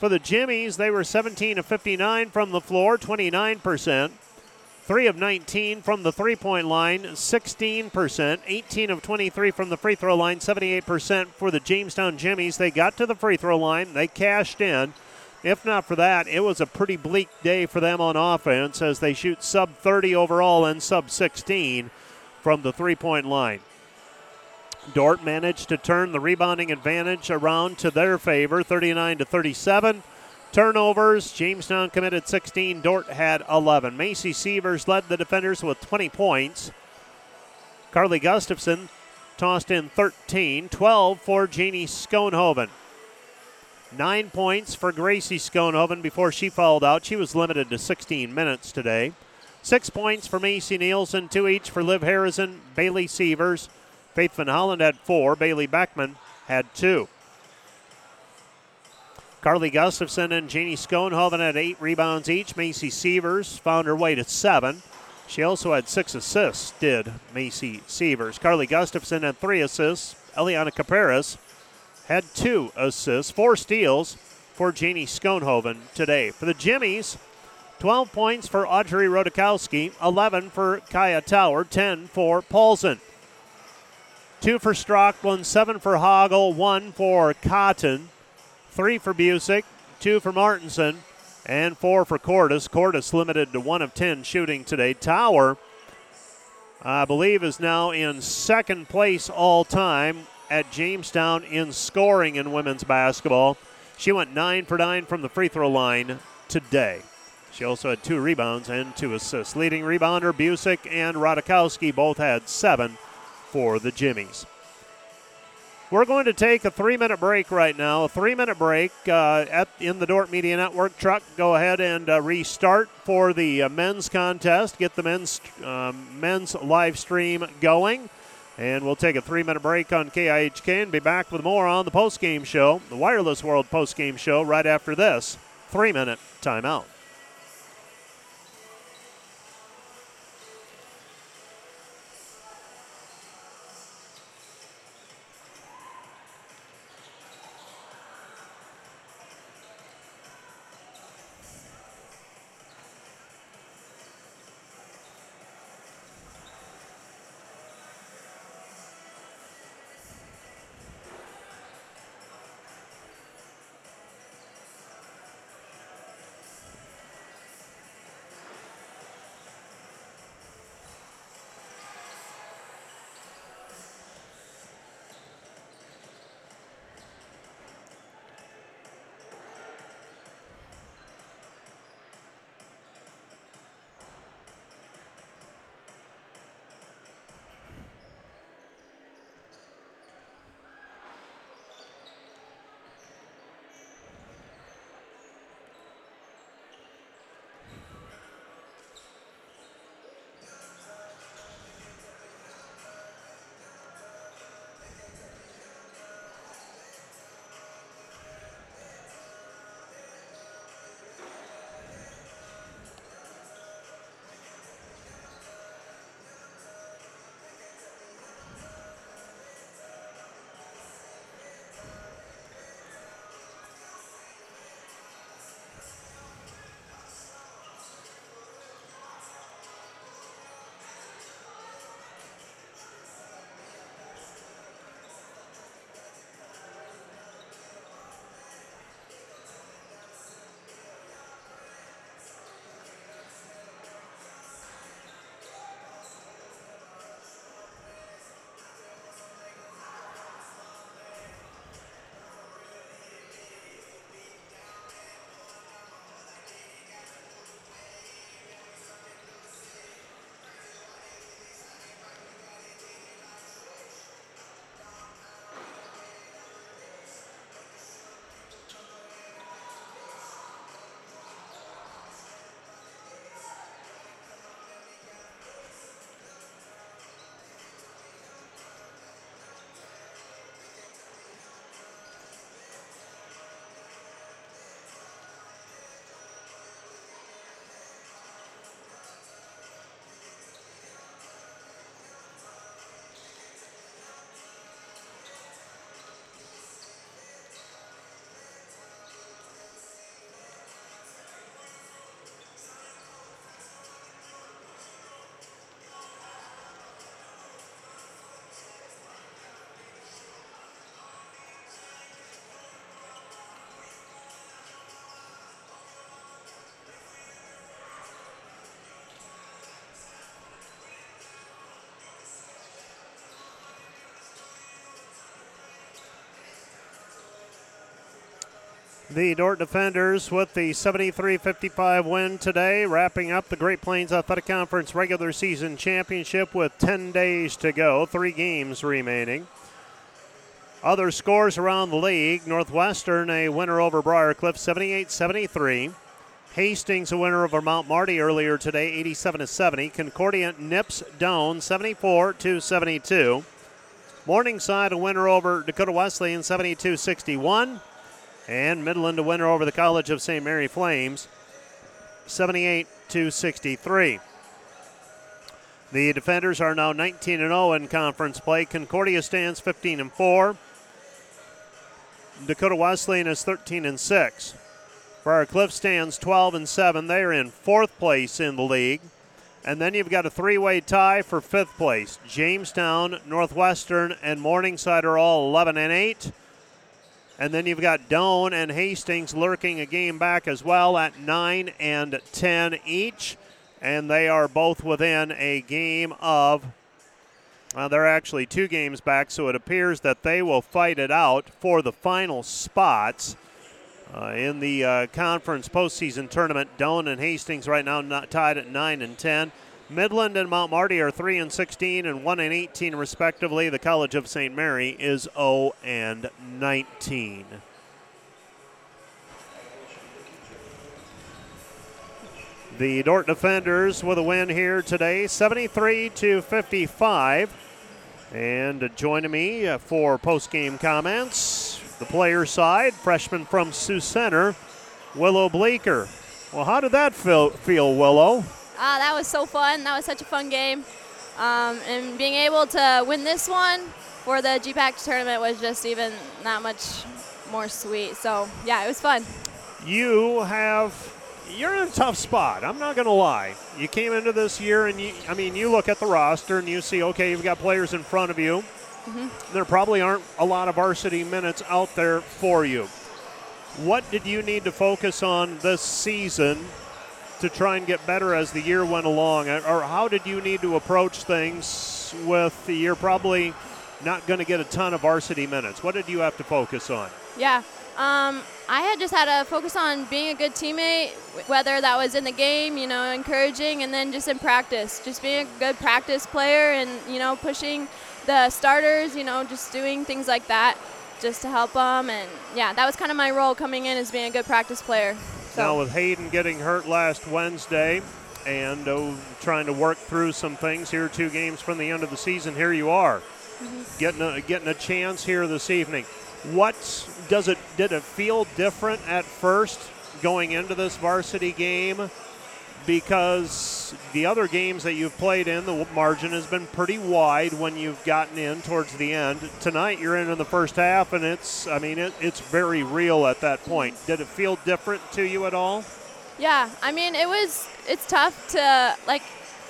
For the Jimmies, they were 17 of 59 from the floor, 29%. 3 of 19 from the three point line, 16%. 18 of 23 from the free throw line, 78% for the Jamestown Jimmies. They got to the free throw line, they cashed in. If not for that, it was a pretty bleak day for them on offense as they shoot sub 30 overall and sub 16 from the three point line. Dordt managed to turn the rebounding advantage around to their favor, 39 to 37. Turnovers, Jamestown committed 16, Dordt had 11. Macy Sievers led the defenders with 20 points. Carly Gustafson tossed in 13, 12 for Janie Schoenhoven. Nine points for Gracie Schoenhoven before she fouled out. She was limited to 16 minutes today. Six points for Macy Nielsen, two each for Liv Harrison, Bailey Sievers. Faith Van Holland had four. Bailey Beckman had two. Carly Gustafson and Janie Schoenhoven had eight rebounds each. Macy Sievers found her way to seven. She also had six assists, did Macy Sievers. Carly Gustafson had three assists. Eliana Caparis had two assists, four steals for Janie Schoenhoven today. For the Jimmies, 12 points for Audrey Rodakowski, 11 for Kaya Tower, 10 for Paulson. Two for Strocklin, seven for Hoggle, one for Cotton, three for Busick, two for Martinson, and four for Cordis. Cordis limited to one of 10 shooting today. Tower, I believe, is now in second place all time at Jamestown in scoring in women's basketball. She went 9 for 9 from the free throw line today. She also had two rebounds and two assists. Leading rebounder Busick and Rodakowski both had seven for the Jimmies. We're going to take a three minute break right now. A three minute break uh, at in the Dordt Media Network truck. Go ahead and uh, restart for the uh, men's contest. Get the men's um, men's live stream going. And we'll take a three minute break on KIHK and be back with more on the post game show, the Wireless World post game show, right after this three minute timeout. The Dordt Defenders with the 73 55 win today, wrapping up the Great Plains Athletic Conference regular season championship with 10 days to go, three games remaining. Other scores around the league Northwestern, a winner over Briar Cliff, 78 73. Hastings, a winner over Mount Marty earlier today, 87 70. Concordia nips Doane, 74 72. Morningside, a winner over Dakota Wesleyan, 72 61. And Midland to winner over the College of St. Mary Flames, 78 to 63. The defenders are now 19 and 0 in conference play. Concordia stands 15 and 4. Dakota Wesleyan is 13 and 6. Briar Cliff stands 12 and 7. They are in fourth place in the league. And then you've got a three way tie for fifth place. Jamestown, Northwestern, and Morningside are all 11 and 8. And then you've got Doane and Hastings lurking a game back as well at 9 and 10 each. And they are both within a game of. Uh, they're actually two games back, so it appears that they will fight it out for the final spots. Uh, in the uh, conference postseason tournament, Doane and Hastings right now not tied at 9 and 10. Midland and Mount Marty are 3 and 16 and 1 and 18 respectively. The College of St. Mary is 0 and 19. The Dordt defenders with a win here today, 73 to 55. And joining me for post-game comments, the player side, freshman from Sioux Center, Willow Bleeker. Well, how did that feel, feel Willow? Ah, that was so fun. That was such a fun game. Um, and being able to win this one for the GPAC tournament was just even that much more sweet. So, yeah, it was fun. You have you're in a tough spot. I'm not going to lie. You came into this year, and you, I mean, you look at the roster and you see, okay, you've got players in front of you. Mm-hmm. There probably aren't a lot of varsity minutes out there for you. What did you need to focus on this season to try and get better as the year went along? Or how did you need to approach things with the year probably not going to get a ton of varsity minutes? What did you have to focus on? Yeah. Um, I had just had to focus on being a good teammate, whether that was in the game, you know, encouraging, and then just in practice, just being a good practice player and, you know, pushing the starters, you know, just doing things like that just to help them. And yeah, that was kind of my role coming in as being a good practice player. So. Now, with Hayden getting hurt last Wednesday and oh, trying to work through some things here, two games from the end of the season, here you are, mm-hmm. getting, a, getting a chance here this evening. What does it did it feel different at first going into this varsity game? Because the other games that you've played in, the margin has been pretty wide when you've gotten in towards the end. Tonight, you're in in the first half, and it's, I mean, it, it's very real at that point. Did it feel different to you at all? Yeah, I mean, it was, it's tough to, like,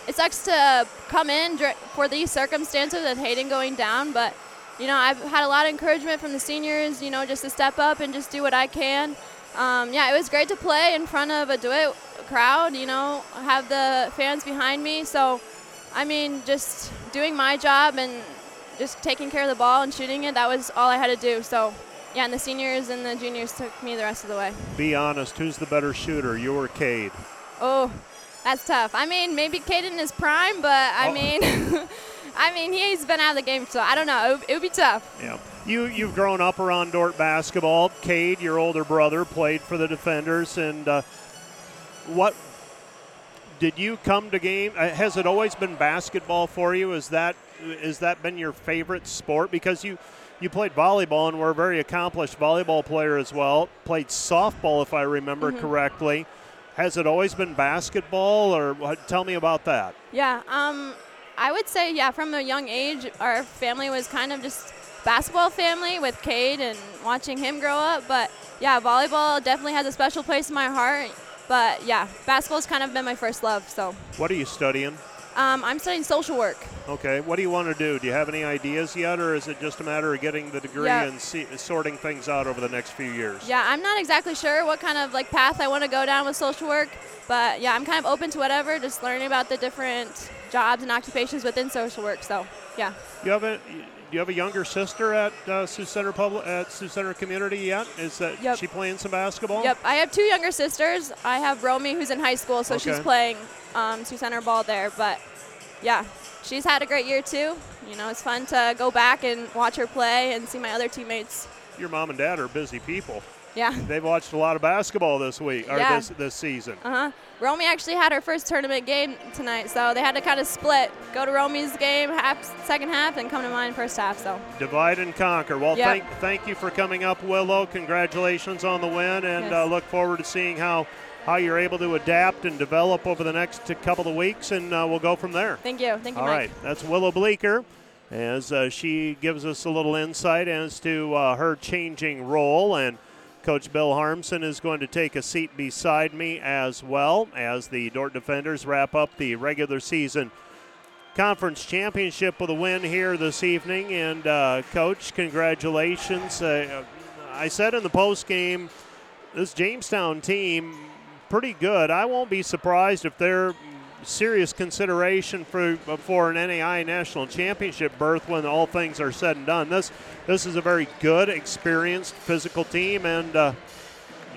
it sucks to come in for these circumstances with Hayden going down, but you know, I've had a lot of encouragement from the seniors, you know, just to step up and just do what I can. Um, yeah, it was great to play in front of a DeWitt crowd, you know, have the fans behind me. So, I mean, just doing my job and just taking care of the ball and shooting it, that was all I had to do. So, yeah, and the seniors and the juniors took me the rest of the way. Be honest, who's the better shooter, you or Cade? Oh, that's tough. I mean, maybe Cade in his prime, but I oh. mean. I mean, he's been out of the game, so I don't know. It would, be tough. Yeah. You, you've grown up around Dordt basketball. Cade, your older brother, played for the Defenders. And uh, what did you come to game? Uh, has it always been basketball for you? Is that is that been your favorite sport? Because you you played volleyball and were a very accomplished volleyball player as well. Played softball, if I remember mm-hmm. correctly. Has it always been basketball, or tell me about that? Yeah. Um, I would say, yeah, from a young age, our family was kind of just basketball family with Cade and watching him grow up. But yeah, volleyball definitely has a special place in my heart. But yeah, basketball's kind of been my first love. So. What are you studying? Um, I'm studying social work. Okay. What do you want to do? Do you have any ideas yet, or is it just a matter of getting the degree and see, sorting things out over the next few years? Yeah, I'm not exactly sure what kind of like path I want to go down with social work, but yeah, I'm kind of open to whatever. Just learning about the different jobs and occupations within social work. So, yeah. You have a do you have a younger sister at uh, Sioux Center Public at Sioux Center Community yet? Is that yep. she playing some basketball? Yep, I have two younger sisters. I have Romy who's in high school, so okay. she's playing um, Sioux Center ball there. But yeah, she's had a great year too. You know, it's fun to go back and watch her play and see my other teammates. Your mom and dad are busy people. Yeah. They've watched a lot of basketball this week or yeah. this this season. Uh huh. Romy actually had her first tournament game tonight, so they had to kind of split. Go to Romy's game half second half and come to mine first half. So divide and conquer. Well, yep. thank thank you for coming up, Willow. Congratulations on the win, and yes. uh, look forward to seeing how how you're able to adapt and develop over the next couple of weeks, and uh, we'll go from there. Thank you. Thank you. All Mike. right, that's Willow Bleeker as uh, she gives us a little insight as to uh, her changing role and Coach Bill Harmsen is going to take a seat beside me as well as the Dordt Defenders wrap up the regular season conference championship with a win here this evening. And, uh, Coach, congratulations. Uh, I said in the post game, this Jamestown team, pretty good. I won't be surprised if they're serious consideration for for an NAI national championship berth when all things are said and done. This this is a very good, experienced, physical team, and uh,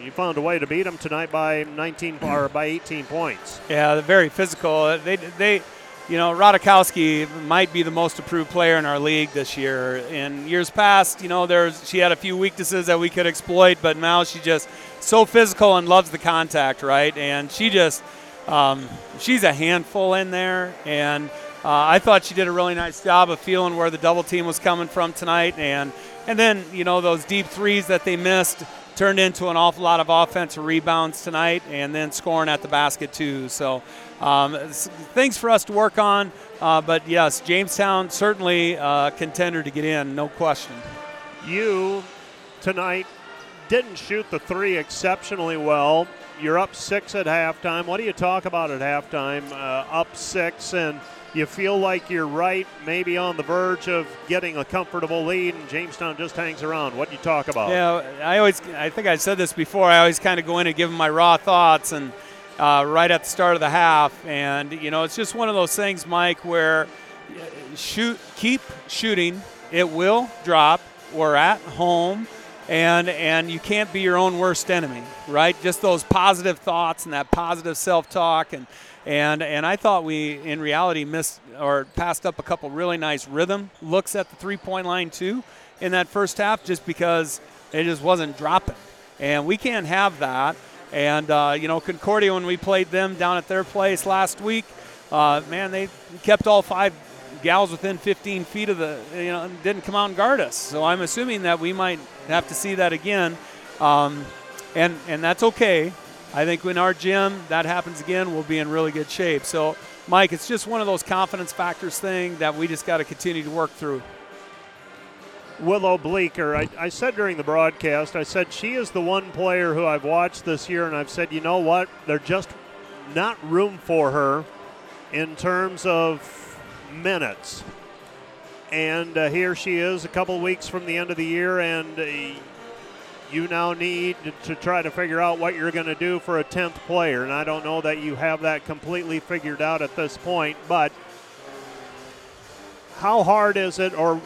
you found a way to beat them tonight by 19 or by 18 points. Yeah, very physical. They they. You know, Rodakowski might be the most approved player in our league this year. In years past, you know, there's she had a few weaknesses that we could exploit, but now she just so physical and loves the contact, right? And she just um, she's a handful in there, and uh, I thought she did a really nice job of feeling where the double team was coming from tonight, and and then you know those deep threes that they missed turned into an awful lot of offensive rebounds tonight, and then scoring at the basket too. So um, things for us to work on. Uh, but yes, Jamestown certainly a contender to get in, no question. You tonight didn't shoot the three exceptionally well. You're up six at halftime. What do you talk about at halftime? Uh, up six, and you feel like you're right, maybe on the verge of getting a comfortable lead, and Jamestown just hangs around. What do you talk about? Yeah, I always, I think I said this before. I always kind of go in and give them my raw thoughts, and uh, right at the start of the half, and you know, it's just one of those things, Mike, where uh, shoot, keep shooting. It will drop. We're at home and and you can't be your own worst enemy, right? Just those positive thoughts and that positive self-talk and and and I thought we in reality missed or passed up a couple really nice rhythm looks at the three-point line too in that first half just because it just wasn't dropping, and we can't have that. And uh, you know Concordia when we played them down at their place last week, uh, man, they kept all five gals within 15 feet of the, you know, didn't come out and guard us. So I'm assuming that we might have to see that again. Um, and, and that's okay. I think in our gym, that happens again, we'll be in really good shape. So, Mike, it's just one of those confidence factors thing that we just got to continue to work through. Willow Bleeker, I, I, said during the broadcast, I said she is the one player who I've watched this year, and I've said, you know what? There's just not room for her in terms of minutes. And uh, here she is a couple weeks from the end of the year, and uh, you now need to try to figure out what you're going to do for a 10th player. And I don't know that you have that completely figured out at this point, but how hard is it, or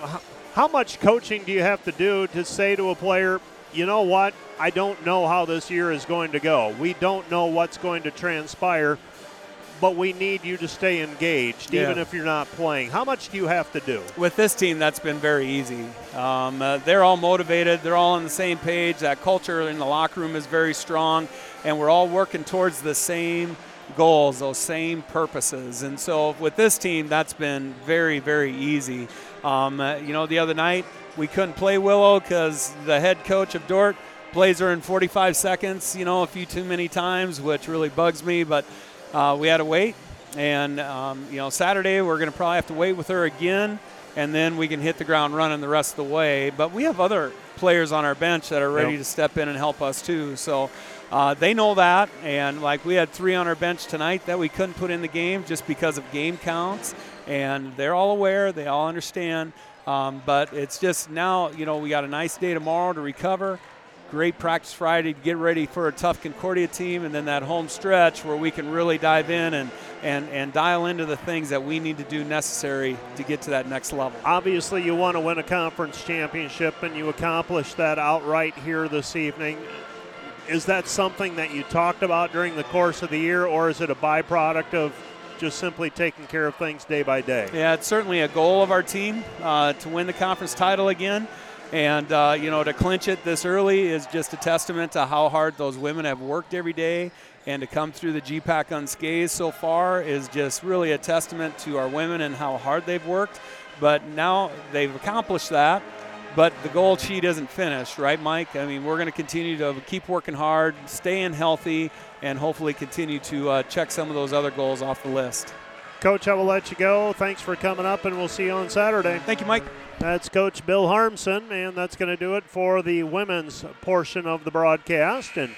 how much coaching do you have to do to say to a player, you know what, I don't know how this year is going to go. We don't know what's going to transpire but we need you to stay engaged, yeah. even if you're not playing. How much do you have to do? With this team, that's been very easy. Um, uh, they're all motivated, they're all on the same page. That culture in the locker room is very strong, and we're all working towards the same goals, those same purposes. And so with this team, that's been very, very easy. Um, uh, you know, the other night, we couldn't play Willow because the head coach of Dordt plays her in 45 seconds, you know, a few too many times, which really bugs me. But uh, we had to wait. And, um, you know, Saturday we're going to probably have to wait with her again, and then we can hit the ground running the rest of the way. But we have other players on our bench that are ready yep. to step in and help us too. So uh, they know that. And, like, we had three on our bench tonight that we couldn't put in the game just because of game counts. And they're all aware, they all understand. Um, but it's just now, you know, we got a nice day tomorrow to recover great practice Friday to get ready for a tough Concordia team, and then that home stretch where we can really dive in and, and, and dial into the things that we need to do necessary to get to that next level. Obviously, you want to win a conference championship, and you accomplished that outright here this evening. Is that something that you talked about during the course of the year, or is it a byproduct of just simply taking care of things day by day? Yeah, it's certainly a goal of our team uh, to win the conference title again. And, uh, you know, to clinch it this early is just a testament to how hard those women have worked every day. And to come through the GPAC unscathed so far is just really a testament to our women and how hard they've worked. But now they've accomplished that. But the goal sheet isn't finished, right, Mike? I mean, we're going to continue to keep working hard, staying healthy, and hopefully continue to uh, check some of those other goals off the list. Coach, I will let you go. Thanks for coming up, and we'll see you on Saturday. Thank you, Mike. That's Coach Bill Harmsen, and that's going to do it for the women's portion of the broadcast. And